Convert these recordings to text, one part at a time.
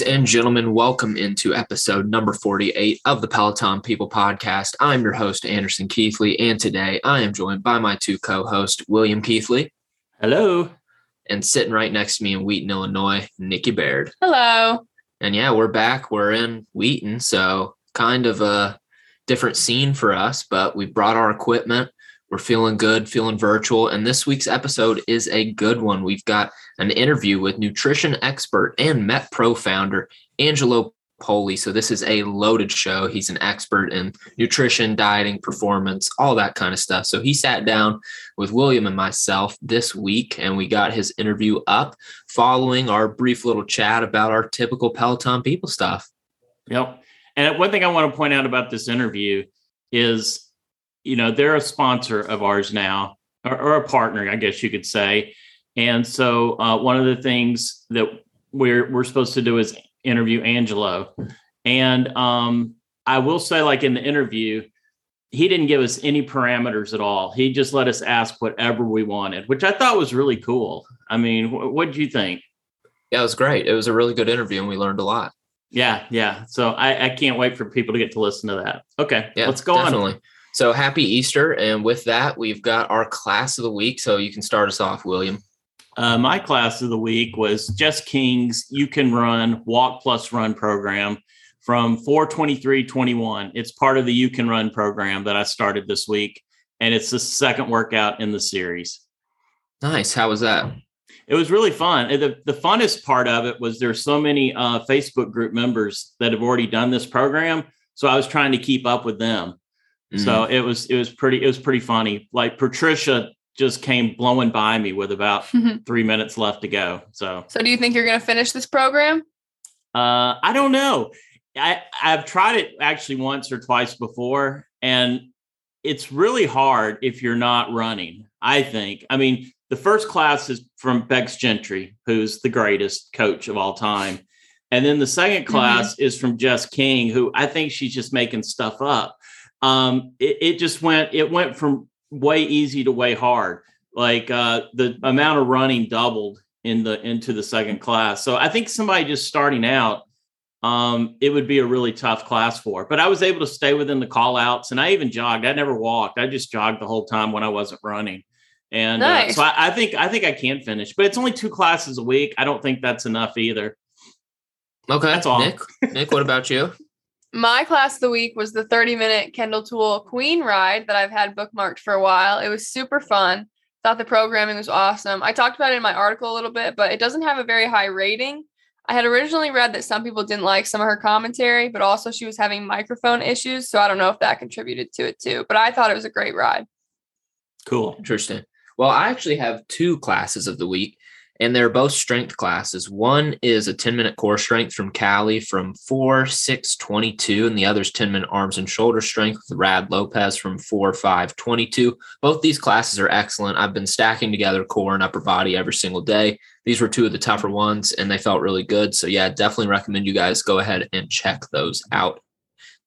Ladies and gentlemen, welcome into episode number 48 of the Peloton People Podcast. I'm your host, Anderson Keithley, and today I am joined by my two co hosts, William Keithley. Hello. And sitting right next to me in Wheaton, Illinois, Nikki Baird. Hello. And yeah, we're back. We're in Wheaton, so kind of a different scene for us, but we brought our equipment. We're feeling good, feeling virtual. And this week's episode is a good one. We've got an interview with nutrition expert and MetPro founder Angelo Poli. So this is a loaded show. He's an expert in nutrition, dieting, performance, all that kind of stuff. So he sat down with William and myself this week and we got his interview up following our brief little chat about our typical Peloton people stuff. Yep. And one thing I want to point out about this interview is you know, they're a sponsor of ours now, or, or a partner, I guess you could say. And so uh, one of the things that we're we're supposed to do is interview Angelo. And um, I will say, like in the interview, he didn't give us any parameters at all. He just let us ask whatever we wanted, which I thought was really cool. I mean, what did you think? Yeah, it was great. It was a really good interview, and we learned a lot. Yeah, yeah. So I, I can't wait for people to get to listen to that. Okay, yeah, let's go definitely. on. So happy Easter. And with that, we've got our class of the week. So you can start us off, William. Uh, my class of the week was Jess King's You Can Run Walk Plus Run program from 42321. It's part of the You Can Run program that I started this week. And it's the second workout in the series. Nice. How was that? It was really fun. The, the funnest part of it was there's so many uh, Facebook group members that have already done this program. So I was trying to keep up with them. Mm-hmm. So it was it was pretty it was pretty funny. Like Patricia just came blowing by me with about three minutes left to go. So So do you think you're gonna finish this program? Uh I don't know. I, I've tried it actually once or twice before, and it's really hard if you're not running. I think. I mean, the first class is from Becs Gentry, who's the greatest coach of all time. And then the second mm-hmm. class mm-hmm. is from Jess King, who I think she's just making stuff up um, it, it just went it went from way easy to way hard. Like uh, the amount of running doubled in the into the second class. So I think somebody just starting out, um, it would be a really tough class for. But I was able to stay within the call outs, and I even jogged. I never walked. I just jogged the whole time when I wasn't running. And nice. uh, so I, I think I think I can finish, but it's only two classes a week. I don't think that's enough either. Okay, that's all. Nick, Nick, what about you? My class of the week was the 30 minute Kendall Toole Queen ride that I've had bookmarked for a while. It was super fun. Thought the programming was awesome. I talked about it in my article a little bit, but it doesn't have a very high rating. I had originally read that some people didn't like some of her commentary, but also she was having microphone issues. So I don't know if that contributed to it too. But I thought it was a great ride. Cool. Interesting. Well, I actually have two classes of the week and they're both strength classes. One is a 10 minute core strength from Callie from 4, 6, 22, and the other's 10 minute arms and shoulder strength with Rad Lopez from 4, 5, 22. Both these classes are excellent. I've been stacking together core and upper body every single day. These were two of the tougher ones, and they felt really good. So, yeah, definitely recommend you guys go ahead and check those out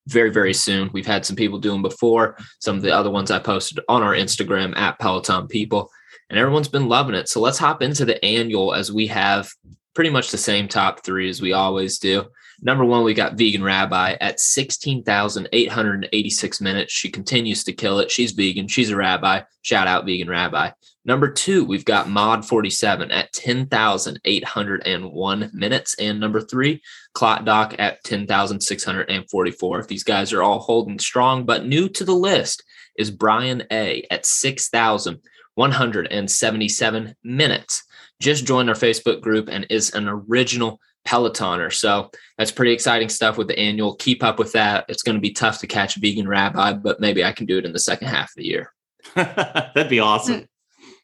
very, very soon. We've had some people do them before. Some of the other ones I posted on our Instagram at Peloton People and everyone's been loving it. So let's hop into the annual as we have pretty much the same top three as we always do. Number one, we got Vegan Rabbi at 16,886 minutes. She continues to kill it. She's vegan. She's a rabbi. Shout out Vegan Rabbi. Number two, we've got Mod 47 at 10,801 minutes. And number three, Clot Doc at 10,644. These guys are all holding strong, but new to the list is Brian A at 6,000. 177 minutes. Just joined our Facebook group and is an original Pelotoner. So that's pretty exciting stuff with the annual. Keep up with that. It's going to be tough to catch a vegan rabbi, but maybe I can do it in the second half of the year. That'd be awesome. Mm.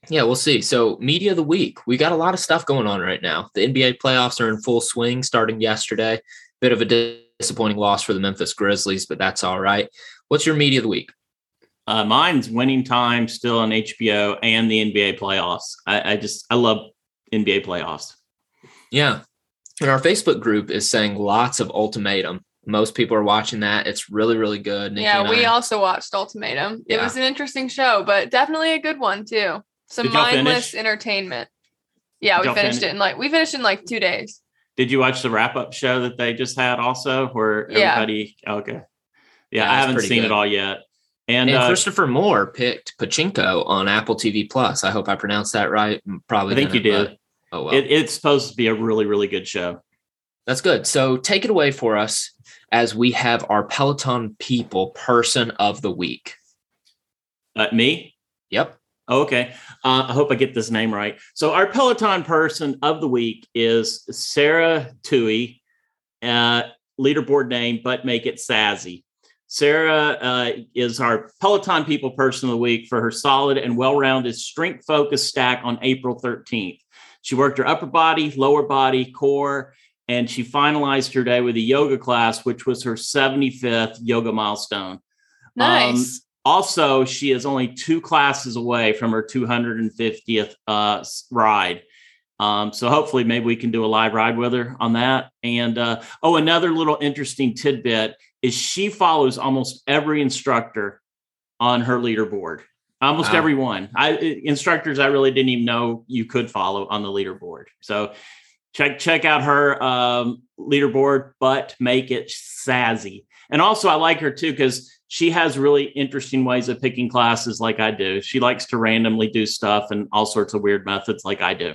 Yeah, we'll see. So, media of the week. We got a lot of stuff going on right now. The NBA playoffs are in full swing starting yesterday. Bit of a disappointing loss for the Memphis Grizzlies, but that's all right. What's your media of the week? Uh, mine's winning time still on HBO and the NBA playoffs. I, I just I love NBA playoffs. Yeah. And our Facebook group is saying lots of ultimatum. Most people are watching that. It's really, really good. Nikki yeah, we I, also watched Ultimatum. Yeah. It was an interesting show, but definitely a good one too. Some mindless entertainment. Yeah, Did we finished finish? it in like we finished in like two days. Did you watch the wrap up show that they just had also where everybody yeah. okay. Yeah, yeah I haven't seen good. it all yet. And, and uh, Christopher Moore picked Pachinko on Apple TV Plus. I hope I pronounced that right. Probably I think you did. oh well. It, it's supposed to be a really, really good show. That's good. So take it away for us as we have our Peloton people person of the week. Uh, me? Yep. Okay. Uh, I hope I get this name right. So our Peloton person of the week is Sarah Tui, uh, leaderboard name, but make it Sassy. Sarah uh, is our Peloton People Person of the Week for her solid and well rounded strength focused stack on April 13th. She worked her upper body, lower body, core, and she finalized her day with a yoga class, which was her 75th yoga milestone. Nice. Um, also, she is only two classes away from her 250th uh, ride. Um, so hopefully, maybe we can do a live ride with her on that. And uh, oh, another little interesting tidbit is she follows almost every instructor on her leaderboard. Almost wow. every one. I instructors I really didn't even know you could follow on the leaderboard. So check check out her um, leaderboard, but make it sassy. And also, I like her too because she has really interesting ways of picking classes, like I do. She likes to randomly do stuff and all sorts of weird methods, like I do.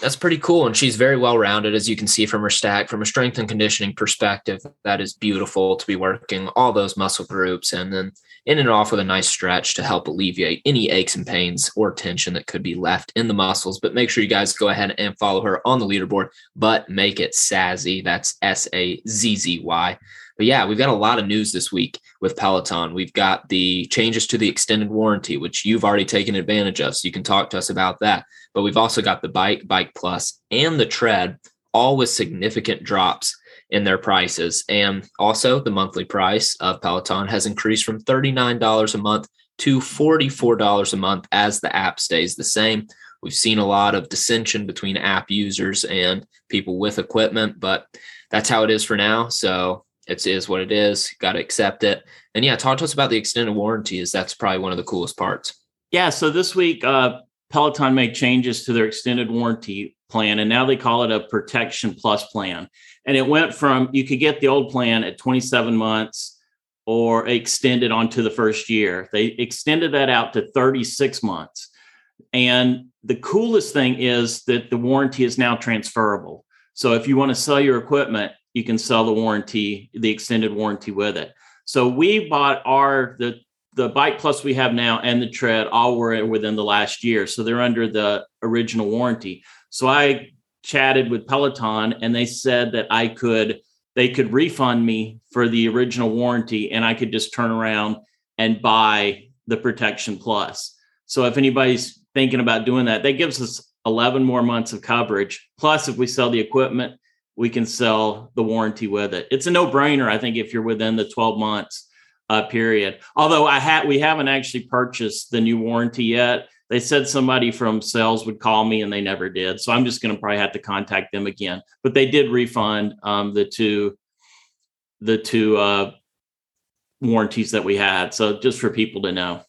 That's pretty cool. And she's very well rounded, as you can see from her stack. From a strength and conditioning perspective, that is beautiful to be working all those muscle groups and then in and off with a nice stretch to help alleviate any aches and pains or tension that could be left in the muscles. But make sure you guys go ahead and follow her on the leaderboard, but make it Sazzy. That's S A Z Z Y. But yeah, we've got a lot of news this week with Peloton. We've got the changes to the extended warranty, which you've already taken advantage of. So you can talk to us about that. But we've also got the bike, bike plus, and the tread, all with significant drops in their prices. And also, the monthly price of Peloton has increased from $39 a month to $44 a month as the app stays the same. We've seen a lot of dissension between app users and people with equipment, but that's how it is for now. So it is what it is. Got to accept it. And yeah, talk to us about the extended warranty. Is that's probably one of the coolest parts. Yeah. So this week, uh, Peloton made changes to their extended warranty plan, and now they call it a Protection Plus plan. And it went from you could get the old plan at 27 months or extended onto the first year. They extended that out to 36 months. And the coolest thing is that the warranty is now transferable. So if you want to sell your equipment, you can sell the warranty, the extended warranty with it. So we bought our the the bike plus we have now and the tread all were within the last year. So they're under the original warranty. So I chatted with Peloton and they said that I could they could refund me for the original warranty and I could just turn around and buy the protection plus. So if anybody's thinking about doing that, that gives us 11 more months of coverage. Plus, if we sell the equipment, we can sell the warranty with it. It's a no brainer, I think, if you're within the 12 months uh, period. Although I had we haven't actually purchased the new warranty yet. They said somebody from sales would call me and they never did. So I'm just going to probably have to contact them again. But they did refund um, the two the two uh, warranties that we had. So just for people to know.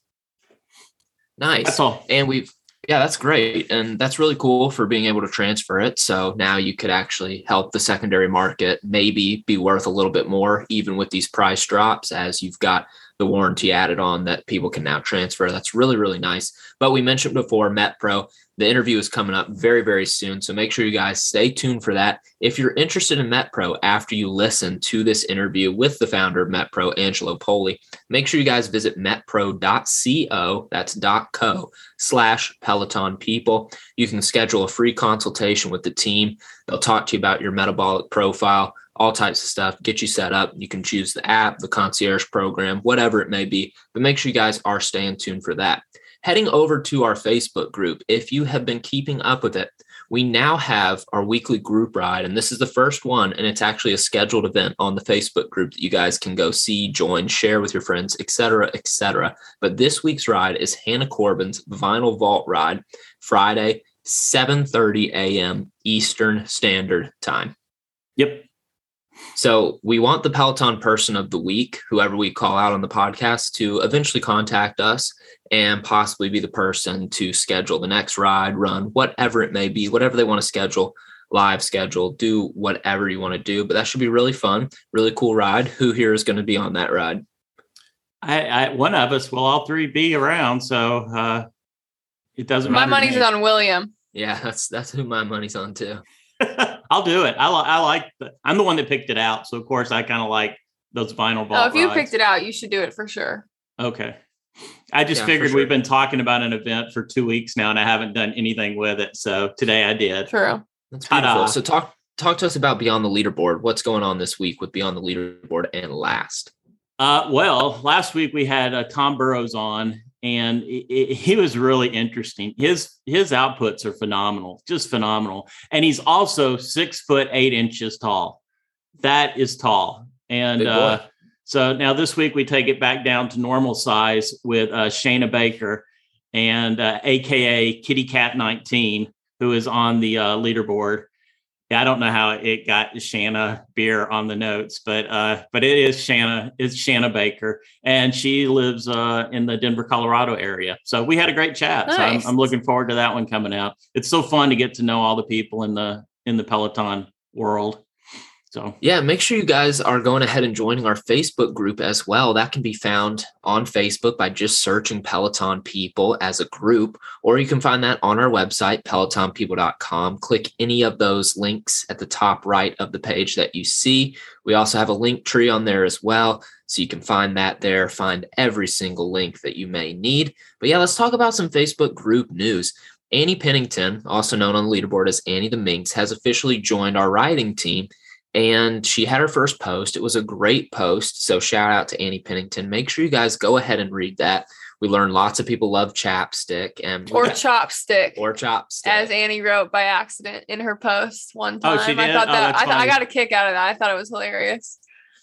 Nice. That's all. And we've yeah, that's great. And that's really cool for being able to transfer it. So now you could actually help the secondary market maybe be worth a little bit more, even with these price drops, as you've got the warranty added on that people can now transfer. That's really, really nice. But we mentioned before MetPro, the interview is coming up very, very soon. So make sure you guys stay tuned for that. If you're interested in MetPro after you listen to this interview with the founder of MetPro, Angelo Poli, make sure you guys visit metpro.co, that's .co slash Peloton people. You can schedule a free consultation with the team. They'll talk to you about your metabolic profile all types of stuff, get you set up. You can choose the app, the concierge program, whatever it may be, but make sure you guys are staying tuned for that. Heading over to our Facebook group, if you have been keeping up with it, we now have our weekly group ride, and this is the first one, and it's actually a scheduled event on the Facebook group that you guys can go see, join, share with your friends, etc., etc. But this week's ride is Hannah Corbin's Vinyl Vault Ride, Friday, 7:30 a.m. Eastern Standard Time. Yep. So we want the Peloton person of the week, whoever we call out on the podcast, to eventually contact us and possibly be the person to schedule the next ride, run, whatever it may be, whatever they want to schedule. live schedule, do whatever you want to do. But that should be really fun, really cool ride. Who here is going to be on that ride? I, I one of us will all three be around, so uh, it doesn't. Matter. My money's on William. Yeah, that's that's who my money's on too. I'll do it. I, li- I like. The, I'm the one that picked it out, so of course I kind of like those vinyl vault. Oh, if you rides. picked it out, you should do it for sure. Okay. I just Yeah, figured for we've been talking about an event for two weeks now, and I haven't done anything with it. So today I did. True. That's Ta-da. beautiful. So talk talk to us about Beyond the Leaderboard. What's going on this week with Beyond the Leaderboard and last? Uh, well, last week we had uh, Tom Burrows on, and he was really interesting. His his outputs are phenomenal, just phenomenal, and he's also six foot eight inches tall. That is tall, and uh, so now this week we take it back down to normal size with uh, Shayna Baker, and uh, AKA Kitty Cat nineteen, who is on the uh, leaderboard. Yeah, I don't know how it got Shanna beer on the notes, but uh, but it is Shanna. It's Shanna Baker, and she lives uh, in the Denver, Colorado area. So we had a great chat. So I'm, I'm looking forward to that one coming out. It's so fun to get to know all the people in the in the Peloton world. So Yeah, make sure you guys are going ahead and joining our Facebook group as well. That can be found on Facebook by just searching Peloton People as a group, or you can find that on our website, pelotonpeople.com. Click any of those links at the top right of the page that you see. We also have a link tree on there as well. So you can find that there, find every single link that you may need. But yeah, let's talk about some Facebook group news. Annie Pennington, also known on the leaderboard as Annie the Minx, has officially joined our writing team and she had her first post. It was a great post. So shout out to Annie Pennington. Make sure you guys go ahead and read that. We learned lots of people love chapstick and Or chopstick. or chopstick. as Annie wrote by accident in her post one oh, time. she I did? thought Oh, that that's I, th- I got a kick out of that. I thought it was hilarious.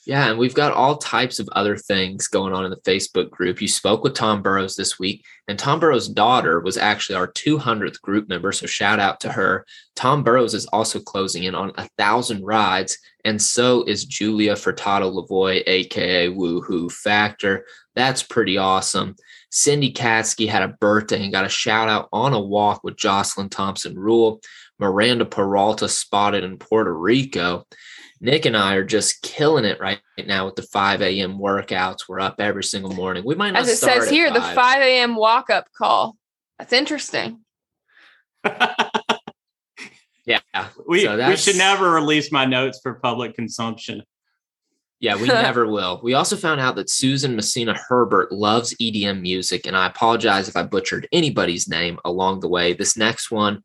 Yeah, and we've got all types of other things going on in the Facebook group. You spoke with Tom Burrows this week, and Tom Burrows' daughter was actually our 200th group member. So shout out to her. Tom Burrows is also closing in on a thousand rides, and so is Julia Furtado Lavoy, aka Woohoo Factor. That's pretty awesome. Cindy Katsky had a birthday and got a shout out on a walk with Jocelyn Thompson Rule. Miranda Peralta spotted in Puerto Rico. Nick and I are just killing it right now with the 5 a.m. workouts. We're up every single morning. We might not As it start says at here, the 5. 5 a.m. walk up call. That's interesting. Yeah. we So we should never release my notes for public consumption. Yeah, we never will. We also found out that Susan Messina Herbert loves EDM music, and I apologize if I butchered anybody's name along the way. This next one,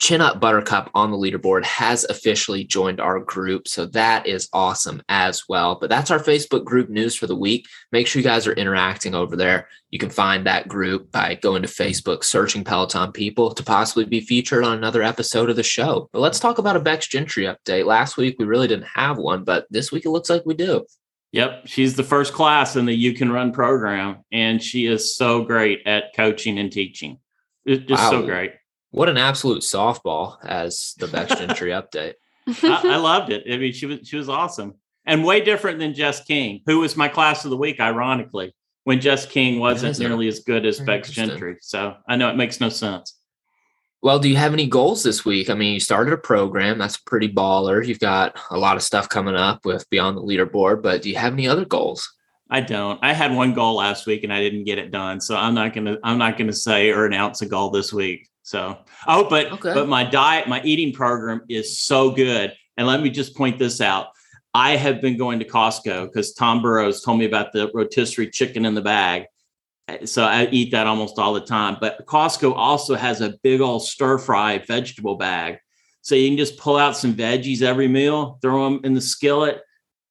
Chin Up Buttercup on the leaderboard, has officially joined our group. So that is awesome as well. But that's our Facebook group news for the week. Make sure you guys are interacting over there. You can find that group by going to Facebook, searching Peloton People to possibly be featured on another episode of the show. But let's talk about a Becs Gentry update. Last week, we really didn't have one, but this week it looks like we do. Yep, she's the first class in the You Can Run program, and she is so great at coaching and teaching. It's just so great. What an absolute softball as the Becs Gentry update. I, I loved it. I mean, she was she was awesome and way different than Jess King, who was my class of the week, ironically, when Jess King wasn't nearly as good as very Becs. Gentry. So I know it makes no sense. Well, do you have any goals this week? I mean, you started a program that's pretty baller. You've got a lot of stuff coming up with Beyond the Leaderboard, but do you have any other goals? I don't. I had one goal last week and I didn't get it done. So I'm not gonna I'm not gonna say or announce a goal this week. So oh, but Okay. but my diet, my eating program is so good. And let me just point this out. I have been going to Costco because Tom Burrows told me about the rotisserie chicken in the bag. So I eat that almost all the time. But Costco also has a big old stir fry vegetable bag. So you can just pull out some veggies every meal, throw them in the skillet,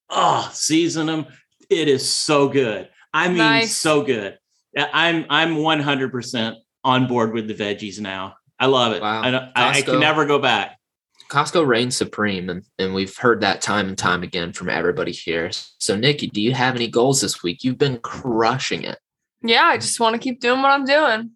oh, season them. It is so good. I mean, Nice. so good. I'm I'm 100% on board with the veggies now. I love it. Wow. I, don't- I, I can never go back. Costco reigns supreme, and, and we've heard that time and time again from everybody here. So, Nikki, do you have any goals this week? You've been crushing it. yeah, I just want to keep doing what I'm doing.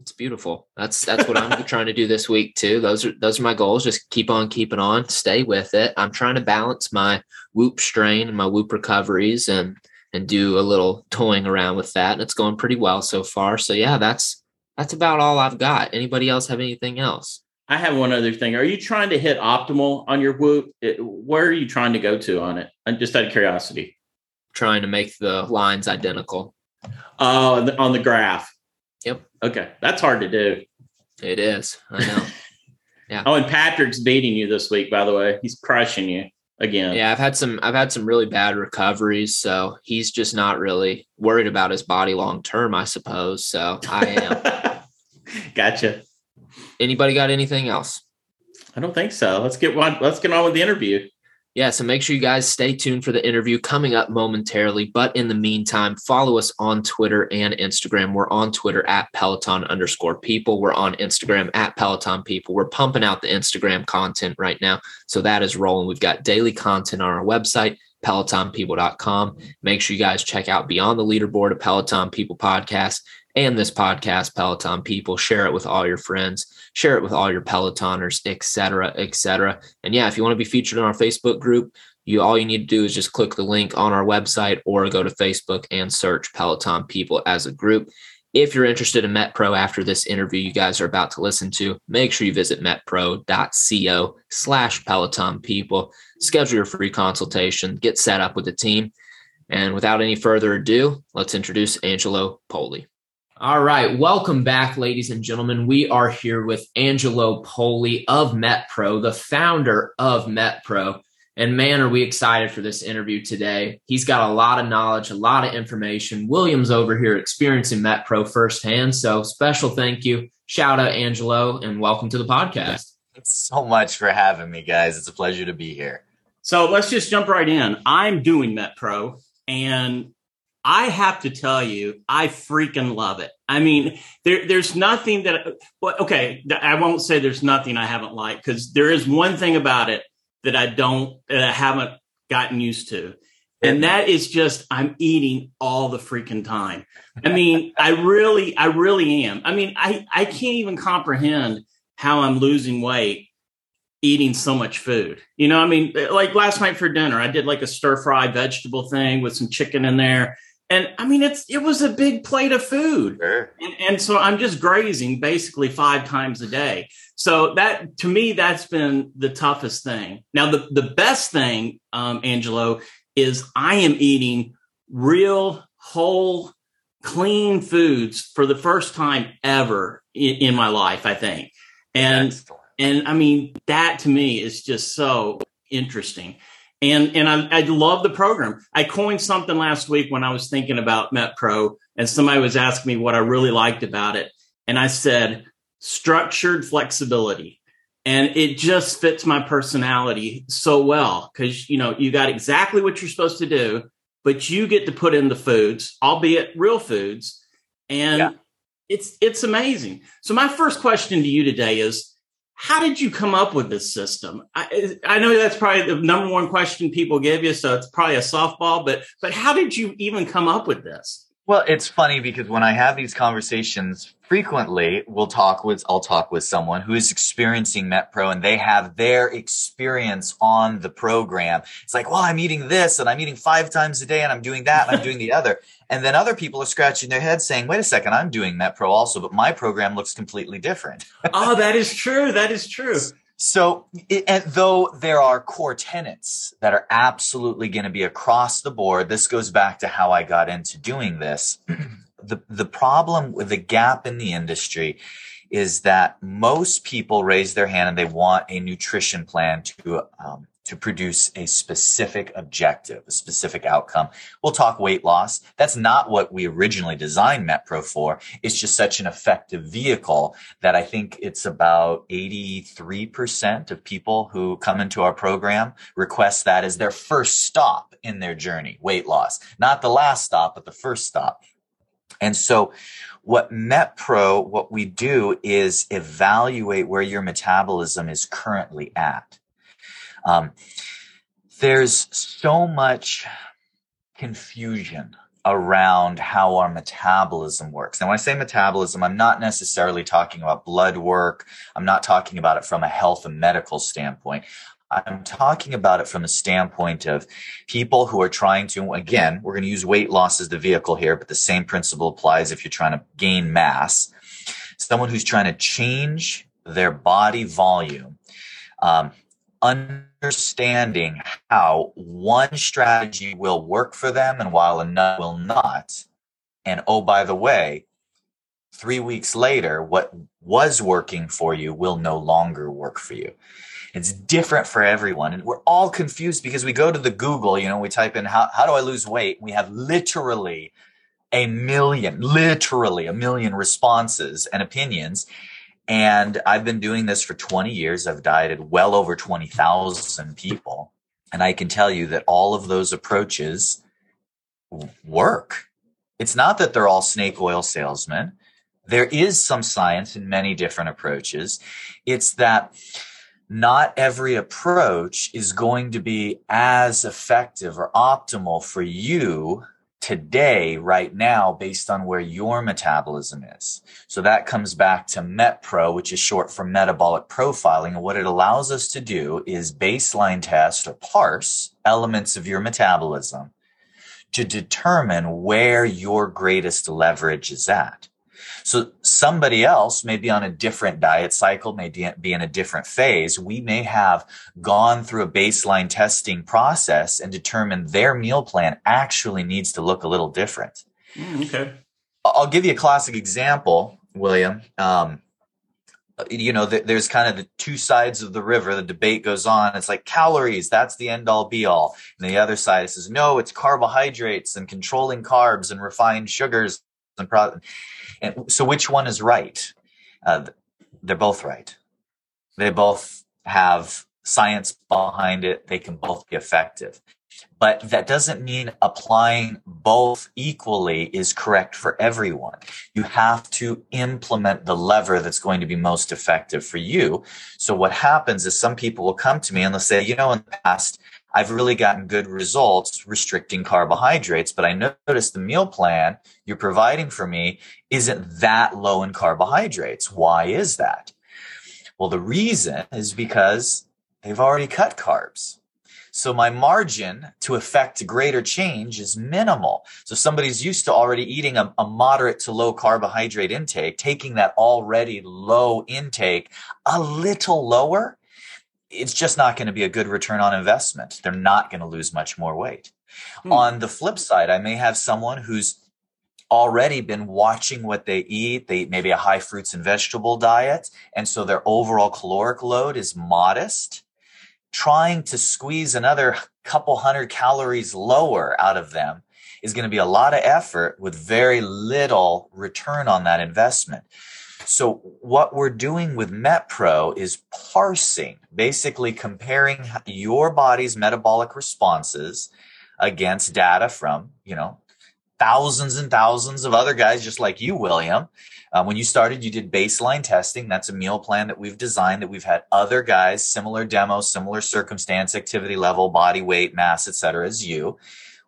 It's beautiful. That's that's what I'm trying to do this week too. Those are those are my goals. Just keep on keeping on, stay with it. I'm trying to balance my whoop strain and my whoop recoveries and and do a little toying around with that. And it's going pretty well so far. So yeah, that's that's about all I've got. Anybody else have anything else? I have one other thing. Are you trying to hit optimal on your whoop? It, where are you trying to go to on it? I'm just out of curiosity. Trying to make the lines identical. Oh, uh, on the graph. Yep. Okay, that's hard to do. It is. I know. yeah. Oh, and Patrick's beating you this week. By the way, he's crushing you again. Yeah, I've had some. I've had some really bad recoveries, so he's just not really worried about his body long term. I suppose. So I am. gotcha. Anybody got anything else? I don't think so. Let's get one. Let's get on with the interview. Yeah, so make sure you guys stay tuned for the interview coming up momentarily. But in the meantime, follow us on Twitter and Instagram. We're on Twitter at Peloton underscore people. We're on Instagram at Peloton people. We're pumping out the Instagram content right now. So that is rolling. We've got daily content on our website, pelotonpeople.com. Make sure you guys check out Beyond the Leaderboard, a Peloton People podcast and this podcast, Peloton people. Share it with all your friends, share it with all your Pelotoners, etc., etc. And yeah, if you want to be featured in our Facebook group, you all you need to do is just click the link on our website or go to Facebook and search Peloton people as a group. If you're interested in MetPro after this interview you guys are about to listen to, make sure you visit metpro.co slash Peloton people. Schedule your free consultation, get set up with the team. And without any further ado, let's introduce Angelo Poli. All right. Welcome back, ladies and gentlemen. We are here with Angelo Poli of MetPro, the founder of MetPro. And man, are we excited for this interview today. He's got a lot of knowledge, a lot of information. William's over here experiencing Met Pro firsthand. So special thank you. Shout out, Angelo, and welcome to the podcast. Thanks so much for having me, guys. It's a pleasure to be here. So let's just jump right in. I'm doing Met Pro, and I have to tell you, I freaking love it. I mean, there, there's nothing that, well, okay, I won't say there's nothing I haven't liked because there is one thing about it that I don't, that I haven't gotten used to. And that is just, I'm eating all the freaking time. I mean, I really, I really am. I mean, I, I can't even comprehend how I'm losing weight eating so much food. You know, I mean, like last night for dinner, I did like a stir fry vegetable thing with some chicken in there and I mean, it's it was a big plate of food, sure. and, and so I'm just grazing basically five times a day. So that to me, that's been the toughest thing. Now, the the best thing, um, Angelo, is I am eating real whole clean foods for the first time ever in, in my life. I think, and Excellent. and I mean that to me is just so interesting. And and I, I love the program. I coined something last week when I was thinking about MetPro, and somebody was asking me what I really liked about it, and I said structured flexibility. And it just fits my personality so well because you know you got exactly what you're supposed to do, but you get to put in the foods, albeit real foods, and yeah. it's it's amazing. So my first question to you today is how did you come up with this system? I, I know that's probably the number one question people give you, so it's probably a softball. But but how did you even come up with this? Well, it's funny because when I have these conversations frequently, we'll talk with I'll talk with someone who is experiencing MetPro and they have their experience on the program. It's like, well, I'm eating this and I'm eating five times a day and I'm doing that and I'm doing the other. And then other people are scratching their heads saying, wait a second, I'm doing MetPro also, but my program looks completely different. oh, that is true. That is true. So, and though there are core tenets that are absolutely going to be across the board, this goes back to how I got into doing this. the, the problem with the gap in the industry is that most people raise their hand and they want a nutrition plan to um, to produce a specific objective, a specific outcome. We'll talk weight loss. That's not what we originally designed MetPro for. It's just such an effective vehicle that I think it's about 83% of people who come into our program request that as their first stop in their journey, weight loss. Not the last stop, but the first stop. And so what MetPro, what we do is evaluate where your metabolism is currently at. Um, there's so much confusion around how our metabolism works. And when I say metabolism, I'm not necessarily talking about blood work. I'm not talking about it from a health and medical standpoint. I'm talking about it from the standpoint of people who are trying to, again, we're going to use weight loss as the vehicle here, but the same principle applies if you're trying to gain mass. Someone who's trying to change their body volume, um, understanding how one strategy will work for them and while another will not. And oh, by the way, three weeks later, what was working for you will no longer work for you. It's different for everyone. And we're all confused because we go to the Google, you know, we type in, how, how do I lose weight? We have literally a million, literally a million responses and opinions. And I've been doing this for 20 years. I've dieted well over 20,000 people. And I can tell you that all of those approaches work. It's not that they're all snake oil salesmen. There is some science in many different approaches. It's that not every approach is going to be as effective or optimal for you today, right now, based on where your metabolism is. So that comes back to MetPro, which is short for metabolic profiling. And what it allows us to do is baseline test or parse elements of your metabolism to determine where your greatest leverage is at. So somebody else may be on a different diet cycle, may be in a different phase. We may have gone through a baseline testing process and determined their meal plan actually needs to look a little different. Mm, okay. I'll give you a classic example, William. Um, you know, there's kind of the two sides of the river. The debate goes on. It's like calories. That's the end all be all. And the other side says, no, it's carbohydrates and controlling carbs and refined sugars and pro- and so which one is right? Uh, they're both right. They both have science behind it. They can both be effective. But that doesn't mean applying both equally is correct for everyone. You have to implement the lever that's going to be most effective for you. So what happens is some people will come to me and they'll say, you know, in the past, I've really gotten good results restricting carbohydrates, but I noticed the meal plan you're providing for me isn't that low in carbohydrates. Why is that? Well, the reason is because they've already cut carbs. So my margin to affect greater change is minimal. So somebody's used to already eating a, a, moderate to low carbohydrate intake, taking that already low intake a little lower it's just not going to be a good return on investment. They're not going to lose much more weight. Hmm. On the flip side, I may have someone who's already been watching what they eat. They eat maybe a high fruits and vegetable diet. And so their overall caloric load is modest. Trying to squeeze another couple hundred calories lower out of them is going to be a lot of effort with very little return on that investment. So what we're doing with MetPro is parsing, basically comparing your body's metabolic responses against data from, you know, thousands and thousands of other guys just like you, William. Uh, when you started, you did baseline testing. That's a meal plan that we've designed that we've had other guys, similar demo, similar circumstance, activity level, body weight, mass, etc. as you.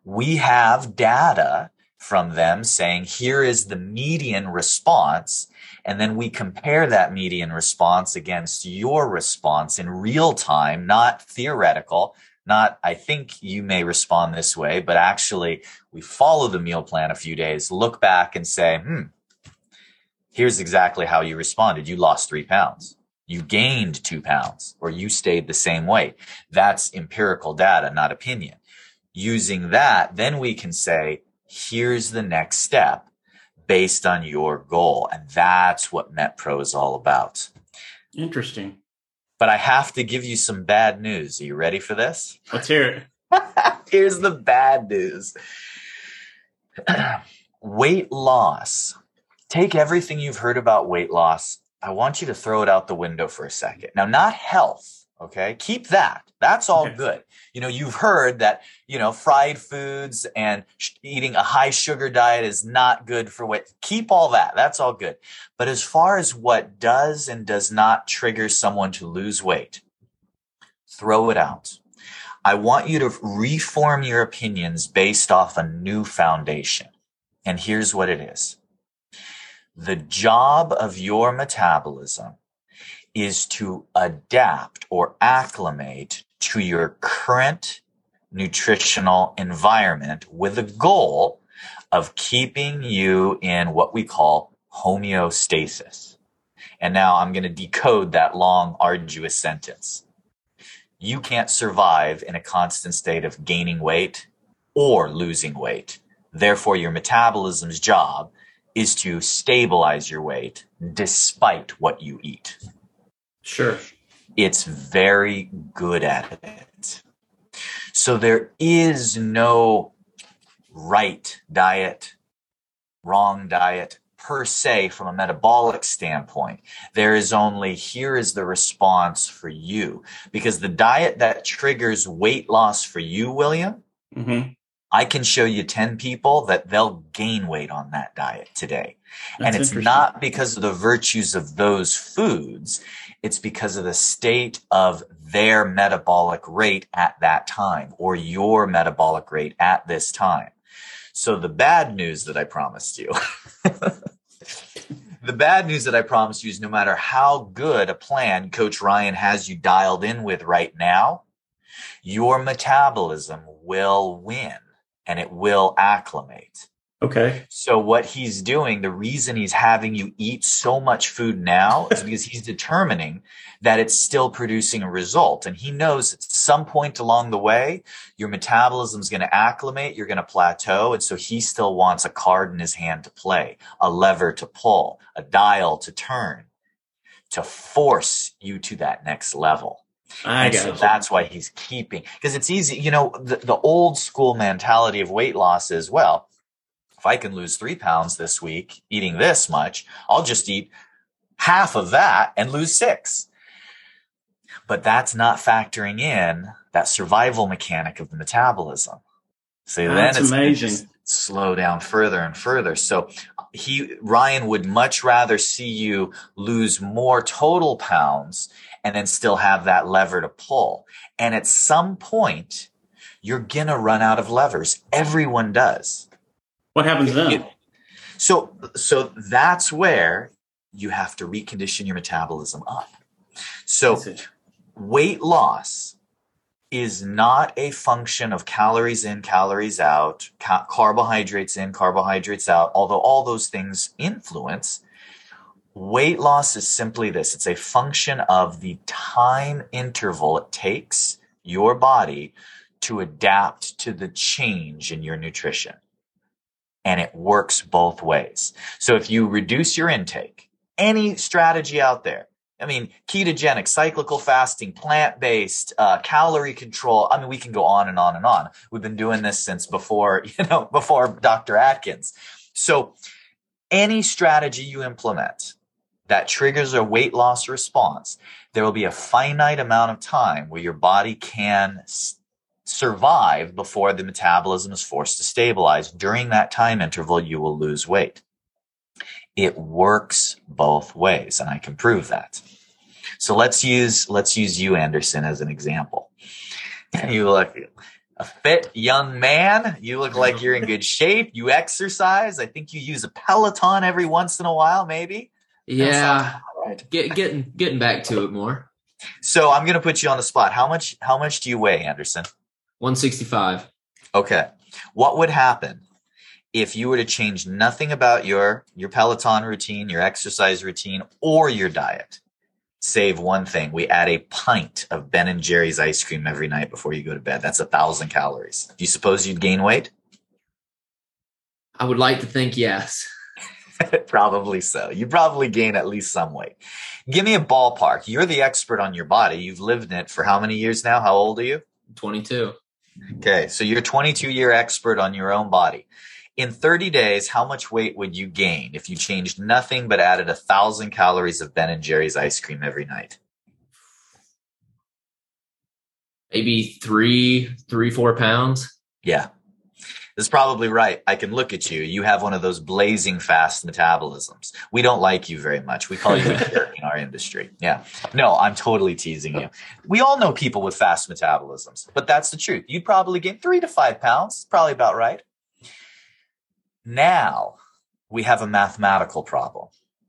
We have data from them saying, here is the median response and then we compare that median response against your response in real time, not theoretical, not, I think you may respond this way, but actually we follow the meal plan a few days, look back and say, hmm, here's exactly how you responded. You lost three pounds. You gained two pounds or you stayed the same weight. That's empirical data, not opinion. Using that, then we can say, here's the next step based on your goal. And that's what MetPro is all about. Interesting. But I have to give you some bad news. Are you ready for this? Let's hear it. Here's the bad news weight loss. Take everything you've heard about weight loss. I want you to throw it out the window for a second. Now, not health. Okay. Keep that. That's all okay. good. You know, you've heard that, you know, fried foods and sh- eating a high sugar diet is not good for weight. Keep all that. That's all good. But as far as what does and does not trigger someone to lose weight, throw it out. I want you to reform your opinions based off a new foundation. And here's what it is. The job of your metabolism is to adapt or acclimate to your current nutritional environment with the goal of keeping you in what we call homeostasis. And now I'm going to decode that long, arduous sentence. You can't survive in a constant state of gaining weight or losing weight. Therefore, your metabolism's job is to stabilize your weight despite what you eat. Sure. It's very good at it. So there is no right diet, wrong diet per se from a metabolic standpoint. There is only here is the response for you because the diet that triggers weight loss for you, William, mm-hmm. I can show you 10 people that they'll gain weight on that diet today. That's and it's not because of the virtues of those foods. It's because of the state of their metabolic rate at that time or your metabolic rate at this time. So the bad news that I promised you, the bad news that I promised you is no matter how good a plan Coach Ryan has you dialed in with right now, your metabolism will win and it will acclimate. Okay. So what he's doing, the reason he's having you eat so much food now is because he's determining that it's still producing a result. And he knows at some point along the way, your metabolism is going to acclimate, you're going to plateau. And so he still wants a card in his hand to play, a lever to pull, a dial to turn, to force you to that next level. I and so you. that's why he's keeping because it's easy. You know, the, the old school mentality of weight loss is well, if I can lose three pounds this week eating this much, I'll just eat half of that and lose six. But that's not factoring in that survival mechanic of the metabolism. So that's then it's amazing. slow down further and further. So he Ryan would much rather see you lose more total pounds and then still have that lever to pull. And at some point, you're going to run out of levers. Everyone does. What happens then? So, so that's where you have to recondition your metabolism up. So, weight loss is not a function of calories in, calories out, ca- carbohydrates in, carbohydrates out, although all those things influence. Weight loss is simply this it's a function of the time interval it takes your body to adapt to the change in your nutrition. And it works both ways. So if you reduce your intake, any strategy out there, I mean, ketogenic, cyclical fasting, plant based, uh, calorie control. I mean, we can go on and on and on. We've been doing this since before, you know, before Dr. Atkins. So any strategy you implement that triggers a weight loss response, there will be a finite amount of time where your body can survive before the metabolism is forced to stabilize. During that time interval, you will lose weight. It works both ways, and I can prove that. So let's use let's use you, Anderson, as an example. You look a fit young man. You look like you're in good shape. You exercise. I think you use a Peloton every once in a while, maybe. Yeah, right. Get, getting getting back to it more. So I'm going to put you on the spot. How much how much do you weigh, Anderson? 165. Okay. What would happen if you were to change nothing about your your Peloton routine, your exercise routine, or your diet? Save one thing. We add a pint of Ben and Jerry's ice cream every night before you go to bed. That's a thousand calories. Do you suppose you'd gain weight? I would like to think yes. probably so. You probably gain at least some weight. Give me a ballpark. You're the expert on your body. You've lived in it for how many years now? How old are you? 22. Okay. So you're 22 year expert on your own body. In 30 days, how much weight would you gain if you changed nothing but added a thousand calories of Ben and Jerry's ice cream every night? Maybe three, three, four pounds. Yeah. That's probably right. I can look at you. You have one of those blazing fast metabolisms. We don't like you very much. We call you a jerk in our industry. Yeah. No, I'm totally teasing you. We all know people with fast metabolisms, but that's the truth. You'd probably gain three to five pounds. Probably about right. Now we have a mathematical problem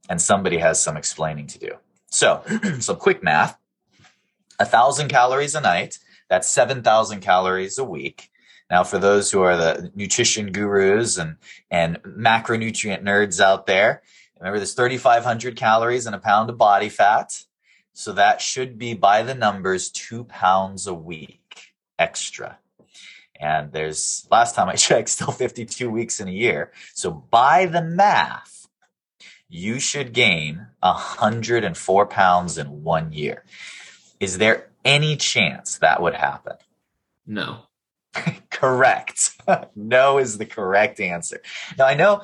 and somebody has some explaining to do. So, some quick math. A thousand calories a night. That's 7,000 calories a week. Now, for those who are the nutrition gurus and, and macronutrient nerds out there, Remember, there's 3,500 calories in a pound of body fat. So that should be by the numbers two pounds a week extra. And there's last time I checked, still 52 weeks in a year. So by the math, you should gain 104 pounds in one year. Is there any chance that would happen? No. correct. no is the correct answer. Now I know,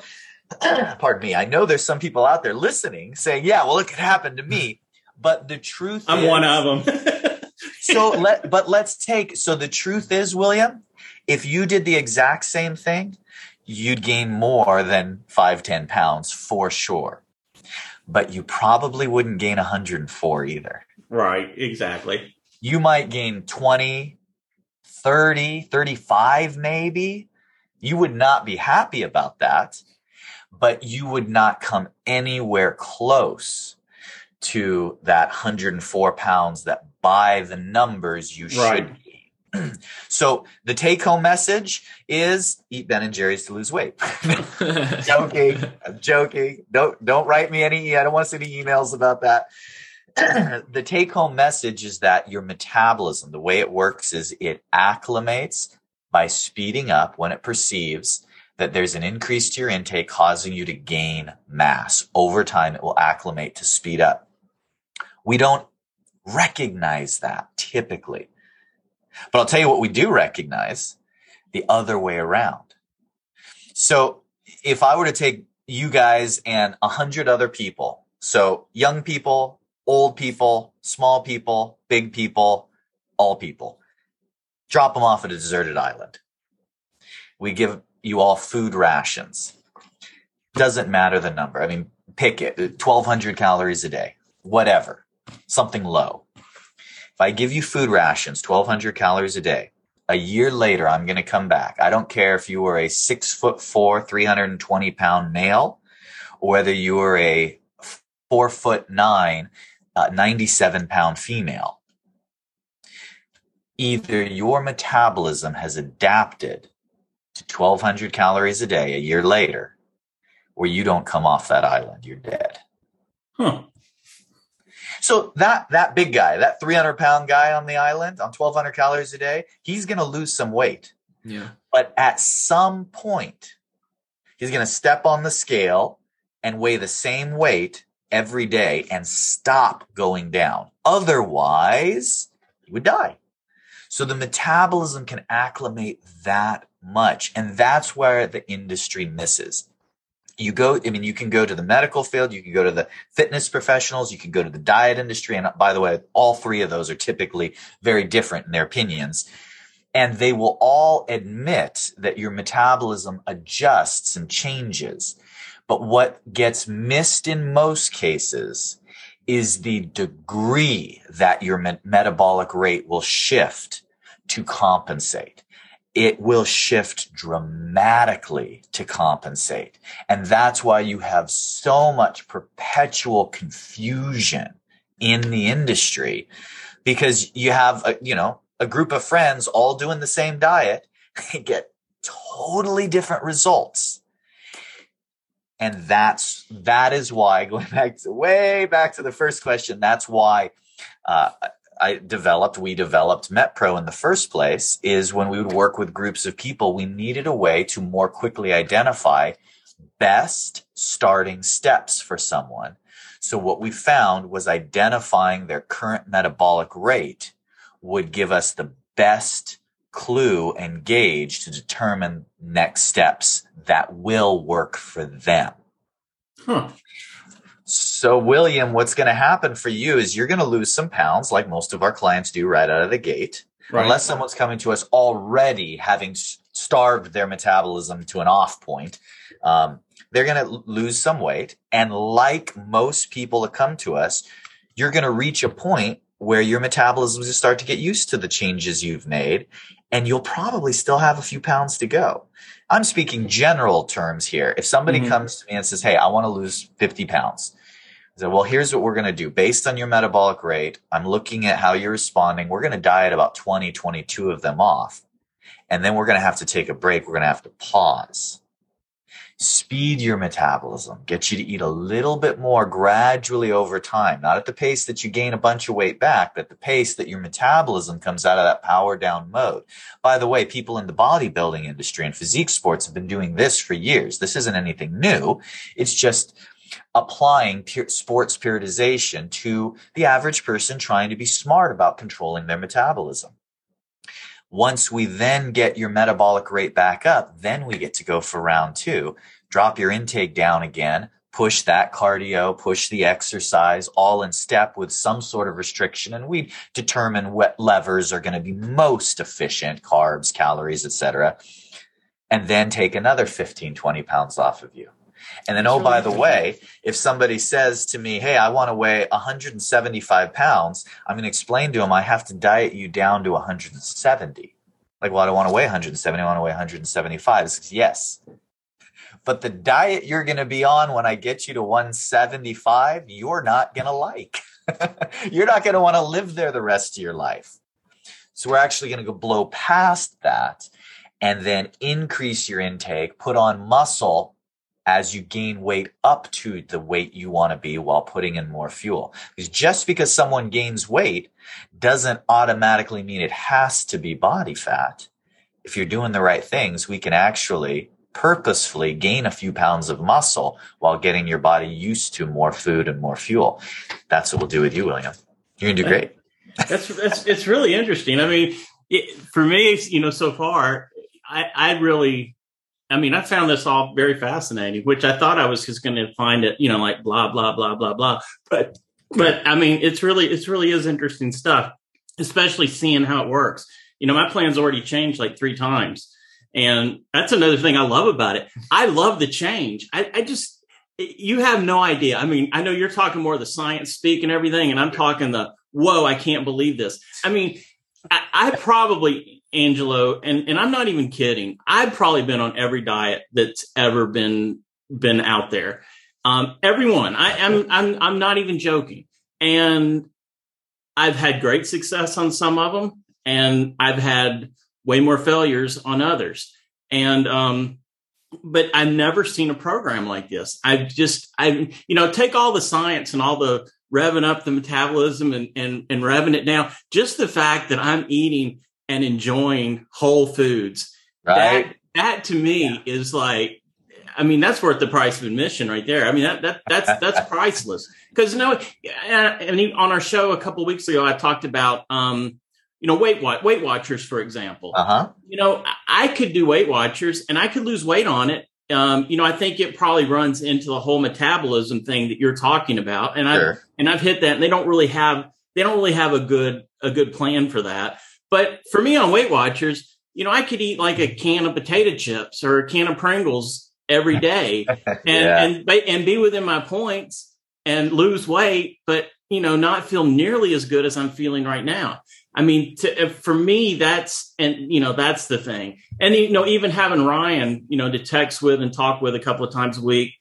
pardon me, I know there's some people out there listening saying, yeah, well, it could happen to me. But the truth I'm is, one of them. so let but let's take so the truth is, William, if you did the exact same thing, you'd gain more than five, 10 pounds for sure. But you probably wouldn't gain 104 either. Right, exactly. You might gain 20, 30, 35 maybe. You would not be happy about that, but you would not come anywhere close to that 104 pounds that by the numbers you Right. should be. so the take home message is eat Ben and Jerry's to lose weight. joking. I'm joking. Don't don't write me any. I don't want to see any emails about that. the take home message is that your metabolism, the way it works is it acclimates by speeding up when it perceives that there's an increase to your intake causing you to gain mass. Over time, it will acclimate to speed up. We don't recognize that typically. But I'll tell you what we do recognize the other way around. So if I were to take you guys and a hundred other people, so young people, old people, small people, big people, all people, drop them off at a deserted island. We give you all food rations. Doesn't matter the number. I mean, pick it 1200 calories a day, whatever, something low. If I give you food rations, 1200 calories a day, a year later, I'm going to come back. I don't care if you were a six foot four, 320 pound male, or whether you were a four foot nine, uh, 97 pound female. Either your metabolism has adapted to 1200 calories a day a year later, or you don't come off that island. You're dead. Huh. So that that big guy, that 300 pound guy on the island on 1200 calories a day, he's going to lose some weight. yeah. But at some point, he's going to step on the scale and weigh the same weight every day and stop going down. Otherwise, you would die. So the metabolism can acclimate that much. And that's where the industry misses. You go, I mean, you can go to the medical field, you can go to the fitness professionals, you can go to the diet industry. And by the way, all three of those are typically very different in their opinions. And they will all admit that your metabolism adjusts and changes. But what gets missed in most cases is the degree that your me- metabolic rate will shift to compensate. It will shift dramatically to compensate. And that's why you have so much perpetual confusion in the industry because you have, a, you know, a group of friends all doing the same diet and get totally different results. And that's, that is why going back to way back to the first question, that's why, uh, I developed, we developed MetPro in the first place is when we would work with groups of people, we needed a way to more quickly identify best starting steps for someone. So what we found was identifying their current metabolic rate would give us the best clue and gauge to determine next steps that will work for them. Huh. So, William, what's going to happen for you is you're going to lose some pounds, like most of our clients do right out of the gate, Right. unless someone's coming to us already having starved their metabolism to an off point. Um, they're going to lose some weight. And like most people that come to us, you're going to reach a point where your metabolism will start to get used to the changes you've made, and you'll probably still have a few pounds to go. I'm speaking general terms here. If somebody Mhm. comes to me and says, Hey, I want to lose 50 pounds. I said, well, here's what we're going to do. Based on your metabolic rate, I'm looking at how you're responding. We're going to diet about 20, 22 of them off. And then we're going to have to take a break. We're going to have to pause. Speed your metabolism, get you to eat a little bit more gradually over time, not at the pace that you gain a bunch of weight back, but the pace that your metabolism comes out of that power down mode. By the way, people in the bodybuilding industry and physique sports have been doing this for years. This isn't anything new. It's just applying sports periodization to the average person trying to be smart about controlling their metabolism. Once we then get your metabolic rate back up, then we get to go for round two. Drop your intake down again, push that cardio, push the exercise, all in step with some sort of restriction. And we determine what levers are going to be most efficient, carbs, calories, etc. And then take another 15, 20 pounds off of you. And then, oh, by the way, if somebody says to me, Hey, I want to weigh 175 pounds, I'm going to explain to them I have to diet you down to 170. Like, well, I don't want to weigh 170. I want to weigh 175. Says, yes. But the diet you're going to be on when I get you to 175, you're not going to like. you're not going to want to live there the rest of your life. So we're actually going to go blow past that and then increase your intake, put on muscle as you gain weight up to the weight you want to be while putting in more fuel. Because just because someone gains weight doesn't automatically mean it has to be body fat. If you're doing the right things, we can actually purposefully gain a few pounds of muscle while getting your body used to more food and more fuel. That's what we'll do with you, William. You're gonna do great. That's that's it's really interesting. I mean, it, for me, you know, so far, I I really I mean, I found this all very fascinating, which I thought I was just going to find it, you know, like blah blah blah blah blah. But but I mean, it's really it's really is interesting stuff, especially seeing how it works. You know, my plan's already changed like three times, and that's another thing I love about it. I love the change. I, I just you have no idea. I mean, I know you're talking more the science speak and everything, and I'm talking the whoa, I can't believe this. I mean, I, I probably Angelo, and, and I'm not even kidding. I've probably been on every diet that's ever been been out there. Um, everyone. I, am I'm, I'm I'm not even joking. And I've had great success on some of them, and I've had way more failures on others. And um, but I've never seen a program like this. I've just I you know take all the science and all the revving up the metabolism and and and revving it down. Just the fact that I'm eating and enjoying whole foods. Right. That, that to me yeah. is like, I mean, that's worth the price of admission right there. I mean, that, that that's, that's priceless. Cause you know, I mean, on our show a couple weeks ago, I talked about, um, you know, Weight Watch, Weight Watchers, for example. Uh-huh. You know, I could do Weight Watchers and I could lose weight on it. Um, you know, I think it probably runs into the whole metabolism thing that you're talking about, and sure. I and I've hit that. And they don't really have they don't really have a good a good plan for that. But for me on Weight Watchers, you know, I could eat like a can of potato chips or a can of Pringles every day and, yeah. and, and be within my points and lose weight, but, you know, not feel nearly as good as I'm feeling right now. I mean, to, for me, that's, and, you know, that's the thing. And, you know, even having Ryan, you know, to text with and talk with a couple of times a week,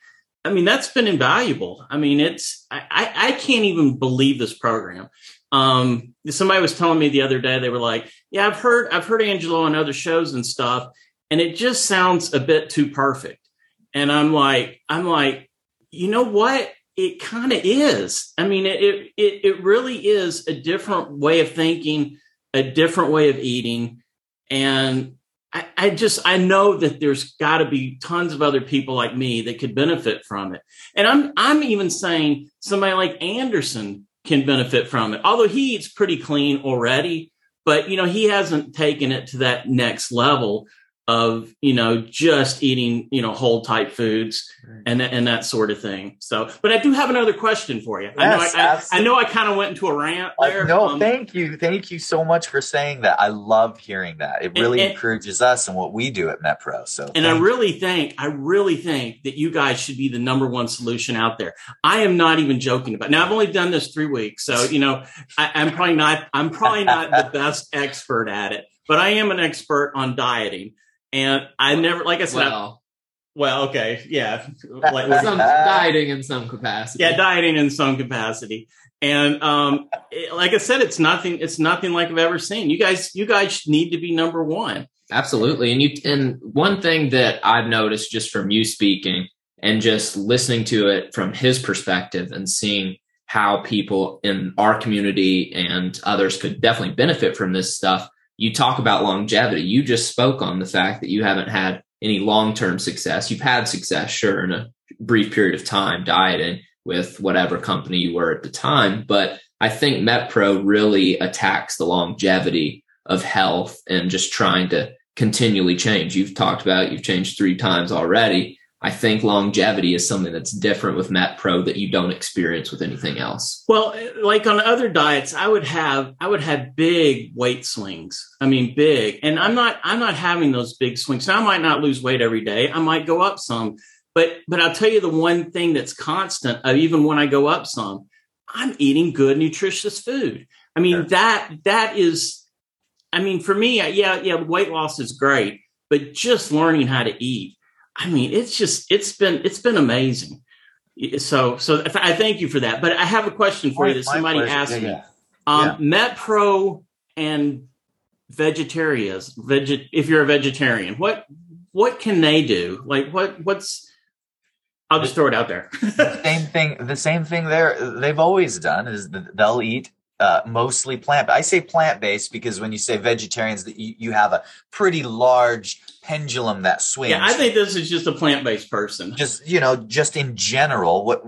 I mean, that's been invaluable. I mean, it's, I, I can't even believe this program. Um, somebody was telling me the other day, they were like, yeah, I've heard, I've heard Angelo on other shows and stuff, and it just sounds a bit too perfect. And I'm like, I'm like, you know what? It kind of is. I mean, it, it, it really is a different way of thinking, a different way of eating. And I, I just, I know that there's got to be tons of other people like me that could benefit from it. And I'm, I'm even saying somebody like Anderson can benefit from it. Although he eats pretty clean already, but you know, he hasn't taken it to that next level of you know just eating you know whole type foods right. and and that sort of thing. So, but I do have another question for you. Yes, I know I, I, I know I kind of went into a rant there. Uh, no, um, thank you, thank you so much for saying that. I love hearing that. It really and, encourages us and what we do at MetPro. So, and I really think I really think that you guys should be the number one solution out there. I am not even joking about. It. Now I've only done this three weeks, so you know I, I'm probably not I'm probably not the best expert at it, but I am an expert on dieting. And I never, like I said, well, I, well okay, yeah, like, some dieting in some capacity. Yeah, dieting in some capacity. And um, it, like I said, it's nothing. It's nothing like I've ever seen. You guys, you guys need to be number one. Absolutely. And you and one thing that I've noticed just from you speaking and just listening to it from his perspective and seeing how people in our community and others could definitely benefit from this stuff. You talk about longevity. You just spoke on the fact that you haven't had any long-term success. You've had success, sure, in a brief period of time dieting with whatever company you were at the time. But I think MetPro really attacks the longevity of health and just trying to continually change. You've talked about you've changed three times already. I think longevity is something that's different with MetPro that you don't experience with anything else. Well, like on other diets, I would have I would have big weight swings. I mean, big. And I'm not I'm not having those big swings. Now I might not lose weight every day. I might go up some. But but I'll tell you the one thing that's constant, uh, even when I go up some, I'm eating good, nutritious food. I mean sure. that that is I mean, for me, yeah, yeah, weight loss is great, but just learning how to eat. I mean, it's just it's been it's been amazing. So so I thank you for that. But I have a question for my, you that somebody pleasure. asked yeah, me. Yeah. Um, yeah. MetPro and vegetarians, veget if you're a vegetarian, what what can they do? Like what what's I'll just throw it out there. the same thing. The same thing. There, they've always done is they'll eat uh, mostly plant. I say plant based because when you say vegetarians, that you, you have a pretty large pendulum that swings. Yeah, I think this is just a plant based person. Just you know, just in general, what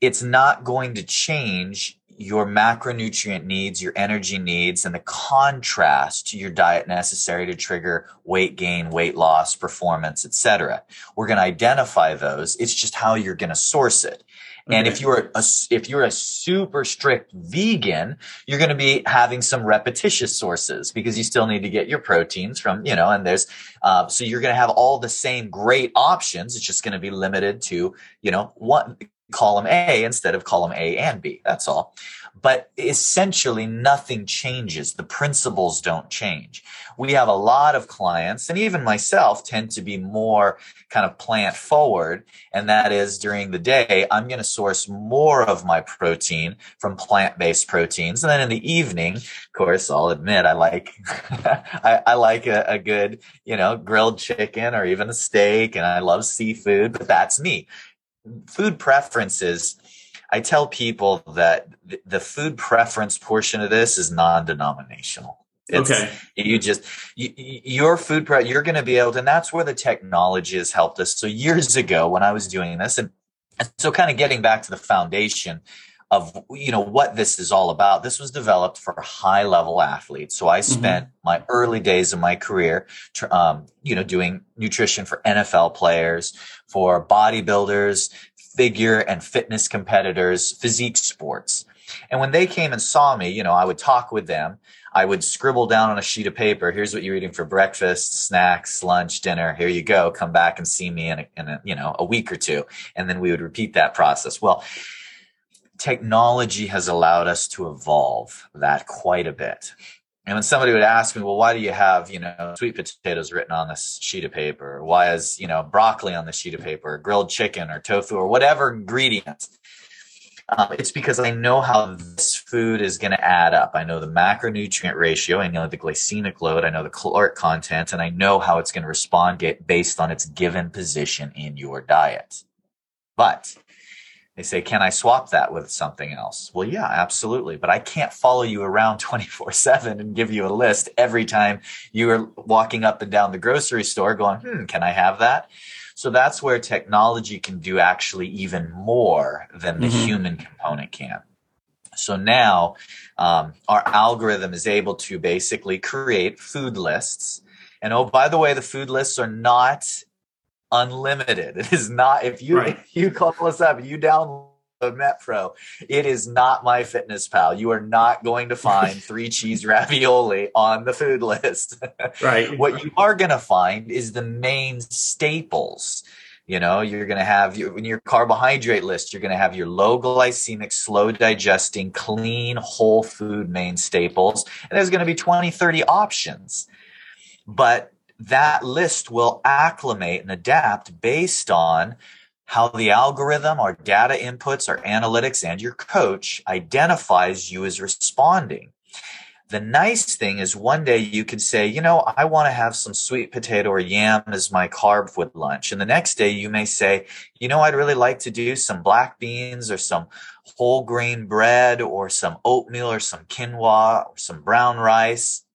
it's not going to change your macronutrient needs, your energy needs, and the contrast to your diet necessary to trigger weight gain, weight loss, performance, etc. We're going to identify those. It's just how you're going to source it. And if you're a, if you're a super strict vegan, you're going to be having some repetitious sources because you still need to get your proteins from, you know, and there's, uh, so you're going to have all the same great options. It's just going to be limited to, you know, one column A instead of column A and B. That's all but essentially nothing changes. The principles don't change. We have a lot of clients and even myself tend to be more kind of plant forward. And that is during the day, I'm going to source more of my protein from plant-based proteins. And then in the evening, of course, I'll admit I like, I, I, like a, a good, you know, grilled chicken or even a steak and I love seafood, but that's me. Food preferences I tell people that the food preference portion of this is non-denominational. It's, okay. You just you, your food pre- you're going to be able to, and that's where the technology has helped us. So years ago, when I was doing this, and, and so kind of getting back to the foundation of you know what this is all about. This was developed for high level athletes. So I mm-hmm. spent mm-hmm. my early days of my career, um, you know, doing nutrition for NFL players, for bodybuilders, figure and fitness competitors, physique sports. And when they came and saw me, you know, I would talk with them. I would scribble down on a sheet of paper, here's what you're eating for breakfast, snacks, lunch, dinner. Here you go. Come back and see me in a, in a, you know, a week or two. And then we would repeat that process. Well, technology has allowed us to evolve that quite a bit. And when somebody would ask me, well, why do you have, you know, sweet potatoes written on this sheet of paper? Why is, you know, broccoli on the sheet of paper, grilled chicken or tofu or whatever ingredients? Um, it's because I know how this food is going to add up. I know the macronutrient ratio. I know the glycemic load. I know the caloric content and I know how it's going to respond based on its given position in your diet. But they say, can I swap that with something else? Well, yeah, absolutely. But I can't follow you around 24 seven and give you a list every time you are walking up and down the grocery store going, hmm, can I have that? So that's where technology can do actually even more than the mm-hmm. human component can. So now um, our algorithm is able to basically create food lists. And oh, by the way, the food lists are not unlimited. It is not if you right. if you call us up, you download MetPro, it is not MyFitnessPal. You are not going to find three cheese ravioli on the food list. right. what you are going to find is the main staples. You know, you're going to have your, in your carbohydrate list, you're going to have your low glycemic, slow digesting, clean, whole food main staples. And there's going to be 20, 30 options. But that list will acclimate and adapt based on how the algorithm, our data inputs, our analytics, and your coach identifies you as responding. The nice thing is one day you can say, you know, I want to have some sweet potato or yam as my carb with lunch. And the next day you may say, you know, I'd really like to do some black beans or some whole grain bread or some oatmeal or some quinoa or some brown rice.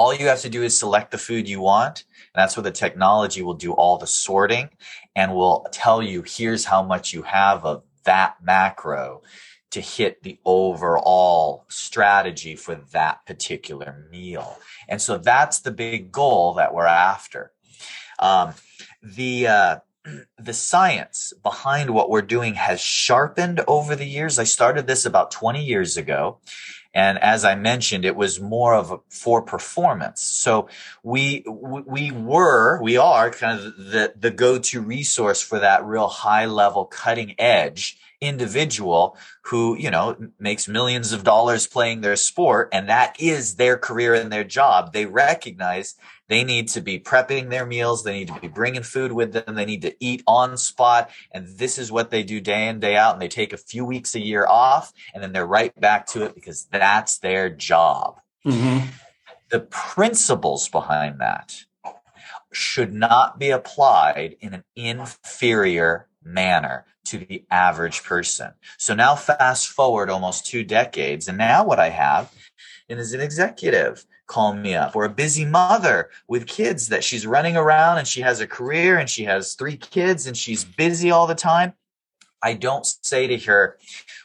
All you have to do is select the food you want. And that's where the technology will do all the sorting and will tell you, here's how much you have of that macro to hit the overall strategy for that particular meal. And so that's the big goal that we're after. Um, the, uh, the science behind what we're doing has sharpened over the years. I started this about 20 years ago. And as I mentioned, it was more of a for performance. So we, we were, we are kind of the, the go-to resource for that real high level cutting edge individual who, you know, makes millions of dollars playing their sport and that is their career and their job. They recognize they need to be prepping their meals. They need to be bringing food with them. They need to eat on spot. And this is what they do day in, day out. And they take a few weeks a year off and then they're right back to it because that's their job. Mm-hmm. The principles behind that should not be applied in an inferior manner to the average person. So now fast forward almost two decades. And now what I have is an executive call me up or a busy mother with kids that she's running around and she has a career and she has three kids and she's busy all the time. I don't say to her,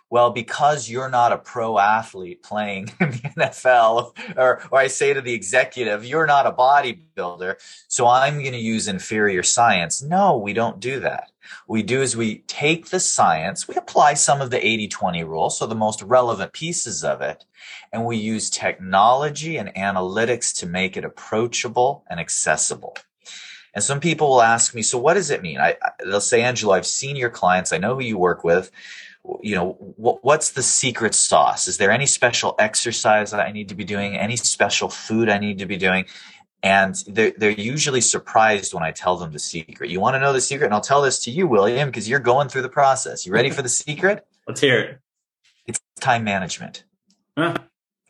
well, because you're not a pro athlete playing in the NFL, or, or I say to the executive, you're not a bodybuilder, so I'm going to use inferior science. No, we don't do that. we do is we take the science, we apply some of the 80-20 rule, so the most relevant pieces of it, and we use technology and analytics to make it approachable and accessible. And some people will ask me, so what does it mean? I, they'll say, Angelo, I've seen your clients. I know who you work with you know what, what's the secret sauce? Is there any special exercise that i need to be doing? Any special food i need to be doing? And they're, they're usually surprised when i tell them the secret. You want to know the secret? And i'll tell this to you william because you're going through the process. You ready for the secret? Let's hear it. It's time management. Huh.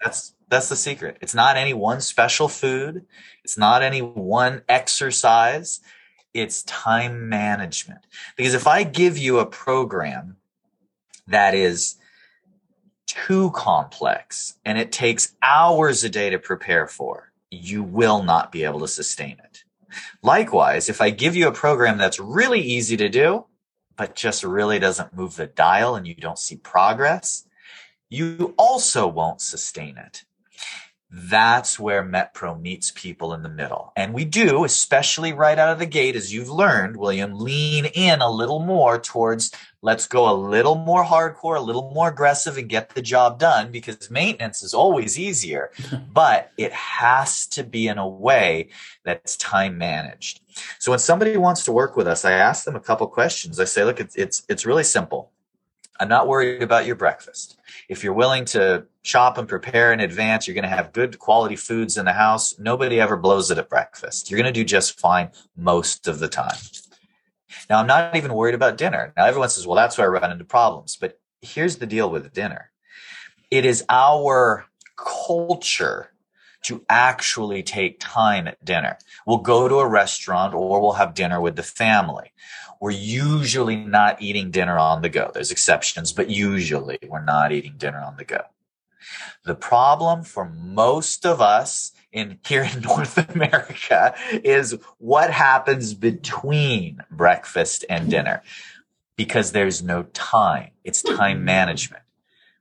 that's that's the secret. It's not any one special food. It's not any one exercise. It's time management. Because if i give you a program that is too complex and it takes hours a day to prepare for, you will not be able to sustain it. Likewise, if I give you a program that's really easy to do, but just really doesn't move the dial and you don't see progress, you also won't sustain it. That's where MetPro meets people in the middle. And we do, especially right out of the gate, as you've learned, William, lean in a little more towards let's go a little more hardcore, a little more aggressive and get the job done because maintenance is always easier, but it has to be in a way that's time managed. So when somebody wants to work with us, I ask them a couple questions. I say, look, it's, it's, it's really simple. I'm not worried about your breakfast. If you're willing to shop and prepare in advance, you're going to have good quality foods in the house. Nobody ever blows it at breakfast. You're going to do just fine most of the time. Now, I'm not even worried about dinner. Now, everyone says, well, that's where I run into problems. But here's the deal with dinner. It is our culture to actually take time at dinner. We'll go to a restaurant or we'll have dinner with the family. We're usually not eating dinner on the go. There's exceptions, but usually we're not eating dinner on the go. The problem for most of us in here in North America is what happens between breakfast and dinner because there's no time. It's time management.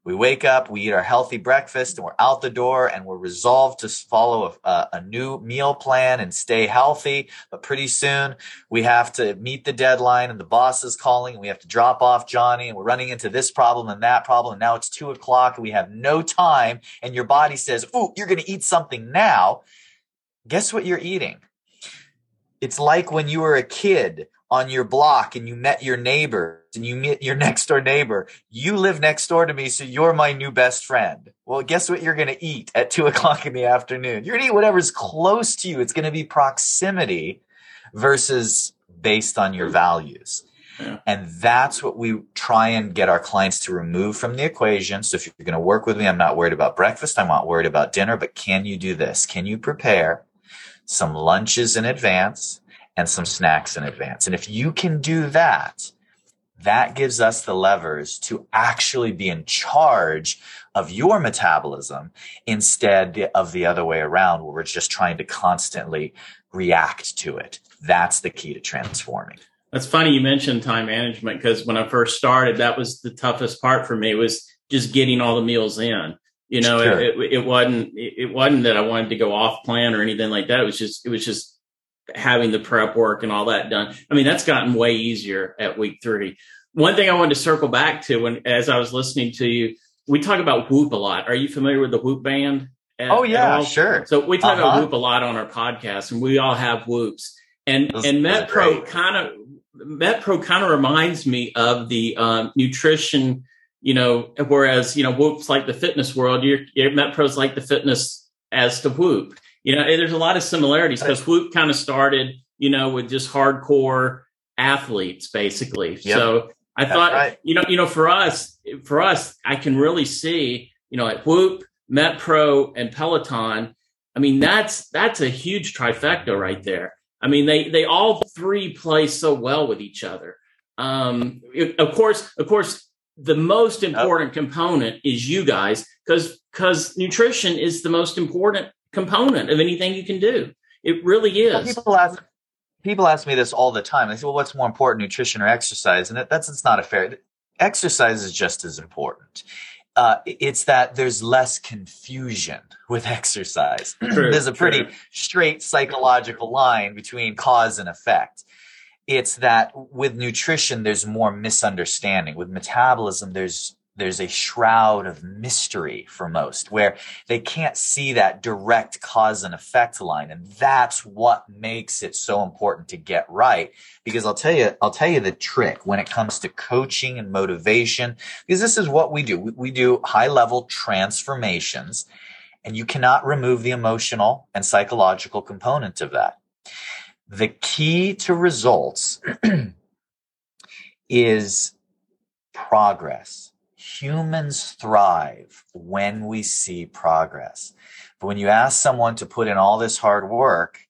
We wake up, we eat our healthy breakfast, and we're out the door, and we're resolved to follow a, a, new meal plan and stay healthy. But pretty soon, we have to meet the deadline, and the boss is calling, and we have to drop off Johnny, and we're running into this problem and that problem. And now it's two o'clock, and we have no time, and your body says, "Ooh, you're going to eat something now." Guess what you're eating? It's like when you were a kid on your block and you met your neighbors and you meet your next door neighbor. You live next door to me, so you're my new best friend. Well, guess what you're going to eat at two o'clock in the afternoon? You're going to eat whatever's close to you. It's going to be proximity versus based on your values. Yeah. And that's what we try and get our clients to remove from the equation. So if you're going to work with me, I'm not worried about breakfast. I'm not worried about dinner, but can you do this? Can you prepare some lunches in advance and some snacks in advance? And if you can do that, that gives us the levers to actually be in charge of your metabolism instead of the other way around where we're just trying to constantly react to it. That's the key to transforming. That's funny you mentioned time management because when I first started, that was the toughest part for me was just getting all the meals in. You know, sure. it, it, it, wasn't it wasn't that I wanted to go off plan or anything like that. It was just it was just having the prep work and all that done. I mean, that's gotten way easier at week three. One thing I wanted to circle back to when as I was listening to you, we talk about Whoop a lot. Are you familiar with the Whoop band? At, oh yeah, sure. So we talk uh-huh. about Whoop a lot on our podcast, and we all have Whoops. And those, and MetPro kind of MetPro kind of reminds me of the um, nutrition, you know, whereas, you know, Whoop's like the fitness world, your, your MetPro's like the fitness as to Whoop. You know, there's a lot of similarities because Whoop kind of started, you know, with just hardcore athletes basically. Yep. So I That's thought, right. you know, you know, for us, for us, I can really see, you know, at Whoop, MetPro, and Peloton. I mean, that's that's a huge trifecta right there. I mean, they they all three play so well with each other. Um, it, of course, of course, the most important oh. component is you guys because because nutrition is the most important component of anything you can do. It really is. Well, people ask people ask me this all the time. They say, "Well, what's more important, nutrition or exercise?" And that's it's not a fair. Exercise is just as important uh, it's that there's less confusion with exercise. True, there's a pretty true. straight psychological line between cause and effect. It's that with nutrition, there's more misunderstanding. With metabolism, there's there's a shroud of mystery for most where they can't see that direct cause and effect line. And that's what makes it so important to get right. Because I'll tell you I'll tell you the trick when it comes to coaching and motivation because this is what we do. We, we do high level transformations and you cannot remove the emotional and psychological component of that. The key to results is progress humans thrive when we see progress. But when you ask someone to put in all this hard work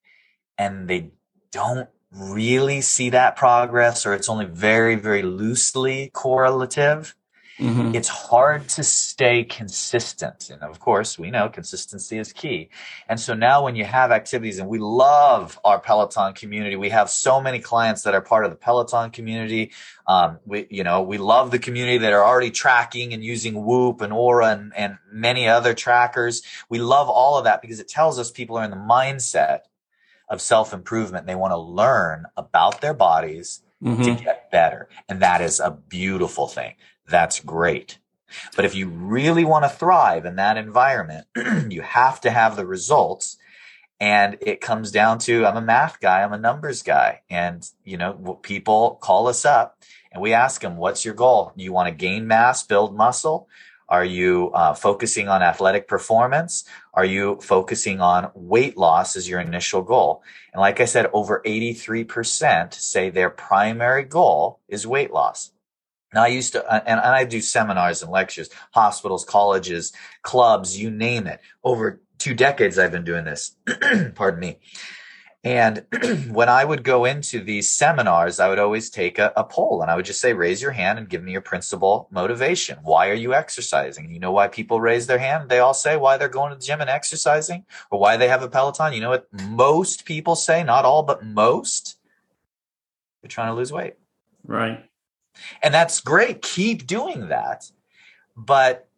and they don't really see that progress or it's only very, very loosely correlative, Mm-hmm. It's hard to stay consistent. And of course, we know consistency is key. And so now when you have activities and we love our Peloton community, we have so many clients that are part of the Peloton community. Um, we, you know, we love the community that are already tracking and using Whoop and Oura and, and many other trackers. We love all of that because it tells us people are in the mindset of self improvement. They want to learn about their bodies mm-hmm. to get better. And that is a beautiful thing that's great. But if you really want to thrive in that environment, you have to have the results. And it comes down to I'm a math guy, I'm a numbers guy. And, you know, people call us up and we ask them, what's your goal? You want to gain mass, build muscle? Are you uh, focusing on athletic performance? Are you focusing on weight loss as your initial goal? And like I said, over 83% say their primary goal is weight loss. Now I used to, uh, and, and I do seminars and lectures, hospitals, colleges, clubs, you name it. Over two decades, I've been doing this. Pardon me. And when I would go into these seminars, I would always take a, a, poll and I would just say, raise your hand and give me your principal motivation. Why are you exercising? You know why people raise their hand? They all say why they're going to the gym and exercising or why they have a Peloton. You know what most people say? Not all, but most. They're trying to lose weight. Right. And that's great. Keep doing that. But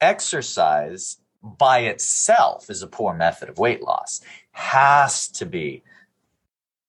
exercise by itself is a poor method of weight loss, has to be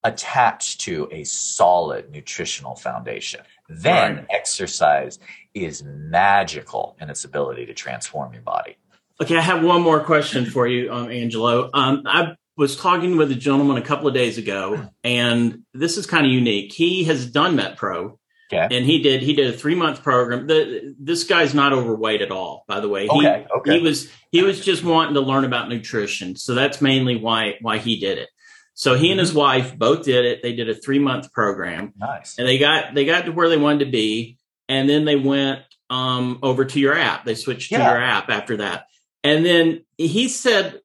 attached to a solid nutritional foundation. Then right. exercise is magical in its ability to transform your body. Okay, I have one more question for you, um, Angelo. Um, I was talking with a gentleman a couple of days ago, and this is kind of unique. He has done MetPro, Okay. And he did he did a three month program. The, this guy's not overweight at all, by the way. He, okay. Okay. He was he was just wanting to learn about nutrition, so that's mainly why why he did it. So he and his wife both did it. They did a three month program. Nice. And they got they got to where they wanted to be, and then they went um, over to your app. They switched to your app after that. And then he said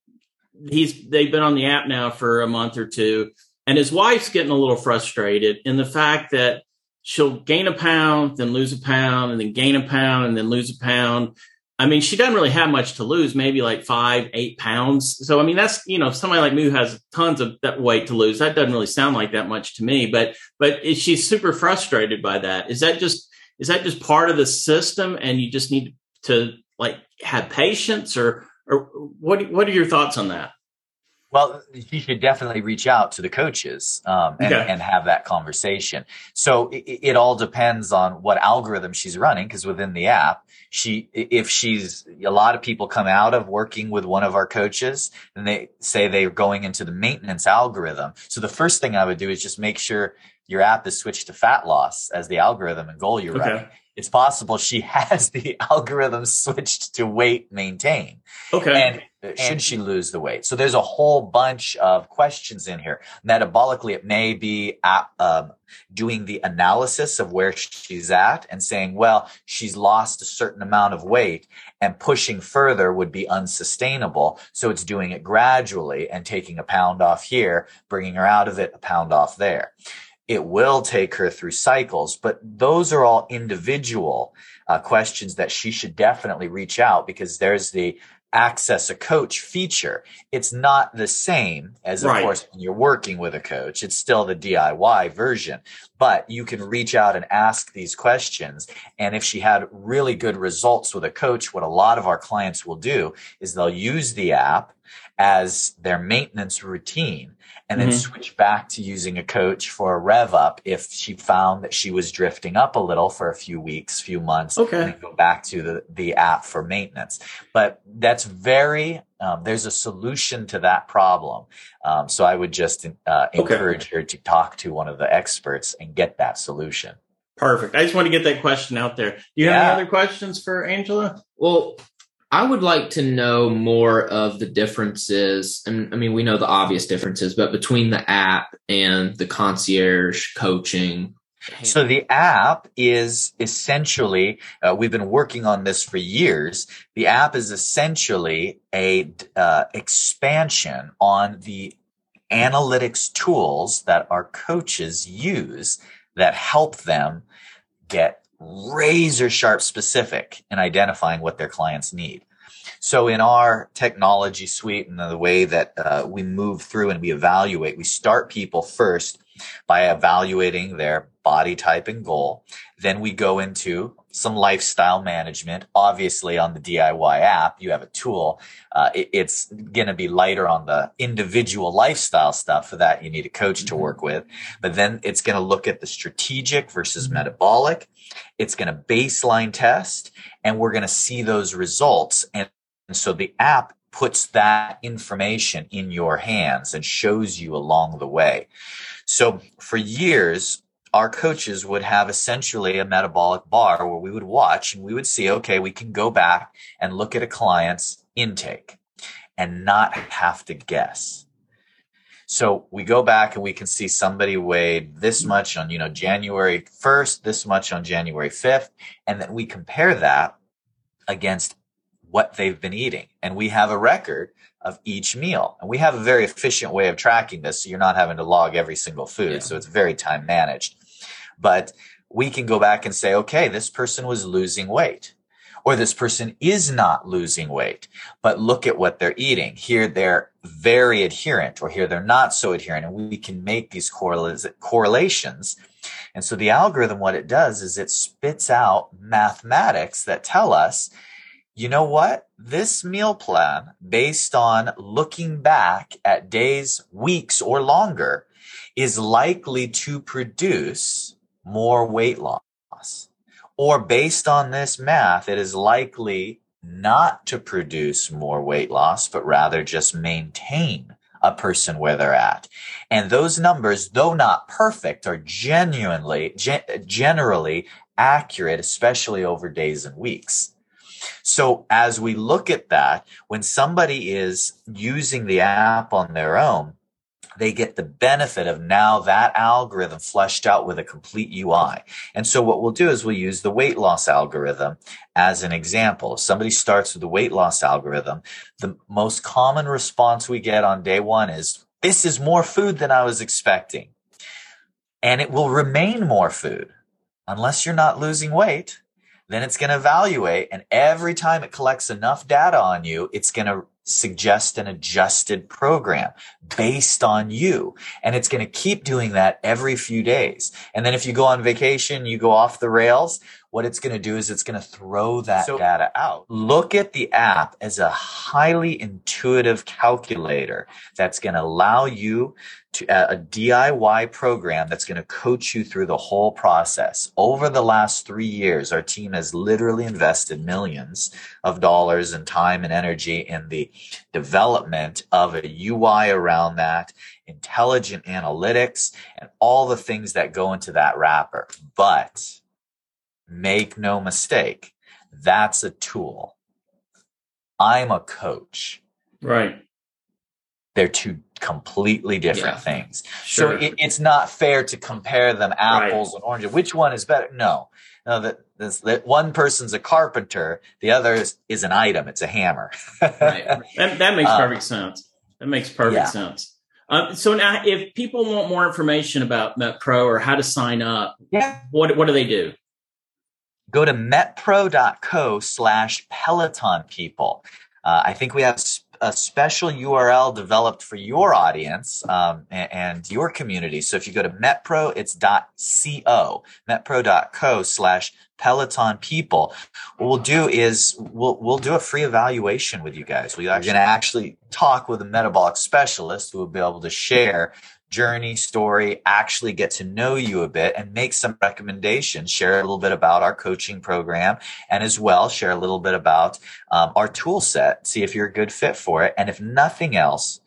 he's they've been on the app now for a month or two, and his wife's getting a little frustrated in the fact that she'll gain a pound, then lose a pound, and then gain a pound, and then lose a pound. I mean, she doesn't really have much to lose, maybe like five, eight pounds. So, I mean, that's, you know, somebody like me who has tons of that weight to lose, that doesn't really sound like that much to me, but, but she's super frustrated by that. Is that just, is that just part of the system and you just need to like have patience or, or what, what are your thoughts on that? Well, she should definitely reach out to the coaches um, and, okay. and, have that conversation. So it, it, all depends on what algorithm she's running, because within the app, she if she's a lot of people come out of working with one of our coaches and they say they're going into the maintenance algorithm. So the first thing I would do is just make sure your app is switched to fat loss as the algorithm and goal you're okay. running it's possible she has the algorithm switched to weight maintain. Okay. And should she lose the weight? So there's a whole bunch of questions in here. Metabolically, it may be at, um, doing the analysis of where she's at and saying, well, she's lost a certain amount of weight and pushing further would be unsustainable. So it's doing it gradually and taking a pound off here, bringing her out of it, a pound off there it will take her through cycles, but those are all individual uh, questions that she should definitely reach out because there's the access a coach feature. It's not the same as, of right. course, when you're working with a coach. It's still the DIY version, but you can reach out and ask these questions. And if she had really good results with a coach, what a lot of our clients will do is they'll use the app as their maintenance routine and then mm-hmm. switch back to using a coach for a rev up if she found that she was drifting up a little for a few weeks, few months, okay. and go back to the, the app for maintenance. But that's very, um, there's a solution to that problem. Um, so I would just uh, encourage okay. her to talk to one of the experts and get that solution. Perfect. I just want to get that question out there. Do you yeah. have any other questions for Angelo? Well, I would like to know more of the differences. And I mean, we know the obvious differences, but between the app and the concierge coaching. So the app is essentially, uh, we've been working on this for years. The app is essentially a uh, expansion on the analytics tools that our coaches use that help them get razor sharp specific in identifying what their clients need. So in our technology suite and the way that uh, we move through and we evaluate, we start people first by evaluating their body type and goal. Then we go into some lifestyle management. Obviously, on the DIY app, you have a tool. Uh, it, it's going to be lighter on the individual lifestyle stuff. For that, you need a coach to work with. But then it's going to look at the strategic versus metabolic. It's going to baseline test, and we're going to see those results. And, and so the app puts that information in your hands and shows you along the way. So for years, our coaches would have essentially a metabolic bar where we would watch and we would see, okay, we can go back and look at a client's intake and not have to guess. So we go back and we can see somebody weighed this much on, you know, January 1st, this much on January 5th. And then we compare that against what they've been eating. And we have a record of each meal. And we have a very efficient way of tracking this. So you're not having to log every single food. Yeah. So it's very time managed. But we can go back and say, okay, this person was losing weight or this person is not losing weight, but look at what they're eating. Here they're very adherent or here they're not so adherent. And we can make these correlations. And so the algorithm, what it does is it spits out mathematics that tell us you know what? This meal plan, based on looking back at days, weeks, or longer, is likely to produce more weight loss. Or based on this math, it is likely not to produce more weight loss, but rather just maintain a person where they're at. And those numbers, though not perfect, are genuinely, gen- generally accurate, especially over days and weeks. So as we look at that, when somebody is using the app on their own, they get the benefit of now that algorithm fleshed out with a complete UI. And so what we'll do is we'll use the weight loss algorithm as an example. If somebody starts with the weight loss algorithm, the most common response we get on day one is, this is more food than I was expecting. And it will remain more food unless you're not losing weight. Then it's going to evaluate. And every time it collects enough data on you, it's going to suggest an adjusted program based on you. And it's going to keep doing that every few days. And then if you go on vacation, you go off the rails, what it's going to do is it's going to throw that so data out. Look at the app as a highly intuitive calculator that's going to allow you to uh, a DIY program that's going to coach you through the whole process. Over the last three years, our team has literally invested millions of dollars and time and energy in the development of a UI around that, intelligent analytics, and all the things that go into that wrapper. But Make no mistake, that's a tool. I'm a coach. Right. They're two completely different yeah. things. Sure. So it, it's not fair to compare them apples right. and oranges. Which one is better? No. No, that, that one person's a carpenter, the other is, is an item. It's a hammer. right. That, that makes um, perfect sense. That makes perfect yeah. sense. Um, so now, if people want more information about MetPro or how to sign up, yeah. what what do they do? Go to metpro.co slash Peloton people. Uh, I think we have a special URL developed for your audience um, and, and, your community. So if you go to metpro, it's .co, metpro.co slash Peloton people. What we'll do is we'll, we'll do a free evaluation with you guys. We're going to actually talk with a metabolic specialist who will be able to share journey, story, actually get to know you a bit and make some recommendations, share a little bit about our coaching program, and as well share a little bit about um, our tool set, see if you're a good fit for it. And if nothing else,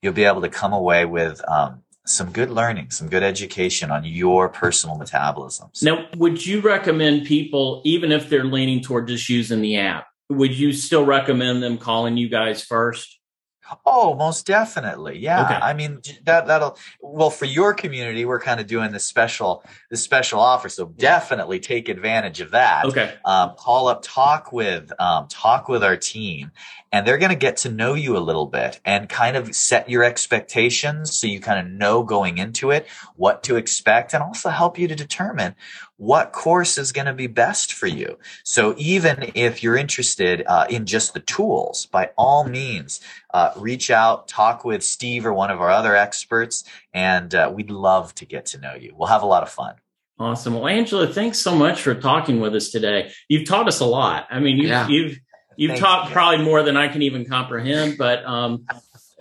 you'll be able to come away with um, some good learning, some good education on your personal metabolisms. Now, would you recommend people, even if they're leaning toward just using the app, would you still recommend them calling you guys first? Oh, most definitely. Yeah. Okay. I mean, that, that'll, well, for your community, we're kind of doing this special, this special offer. So definitely take advantage of that. Okay. Um, call up, talk with, um, talk with our team and they're going to get to know you a little bit and kind of set your expectations. So you kind of know going into it what to expect and also help you to determine what course is going to be best for you. So even if you're interested uh, in just the tools, by all means, uh, reach out, talk with Steve or one of our other experts, and uh, we'd love to get to know you. We'll have a lot of fun. Awesome. Well, Angelo, thanks so much for talking with us today. You've taught us a lot. I mean, you've, yeah. you've, you've taught you. probably more than I can even comprehend, but, um,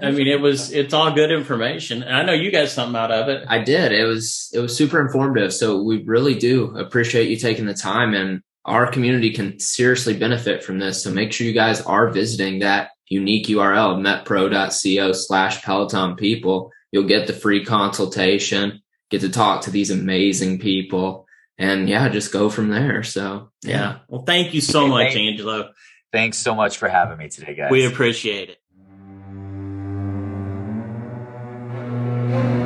I mean, it was it's all good information. And I know you got something out of it. I did. It was it was super informative. So we really do appreciate you taking the time and our community can seriously benefit from this. So make sure you guys are visiting that unique URL, metpro.co slash Peloton people. You'll get the free consultation, get to talk to these amazing people and yeah, just go from there. So yeah. Well, thank you so much, Angelo. Thanks so much for having me today, guys. We appreciate it. Thank you.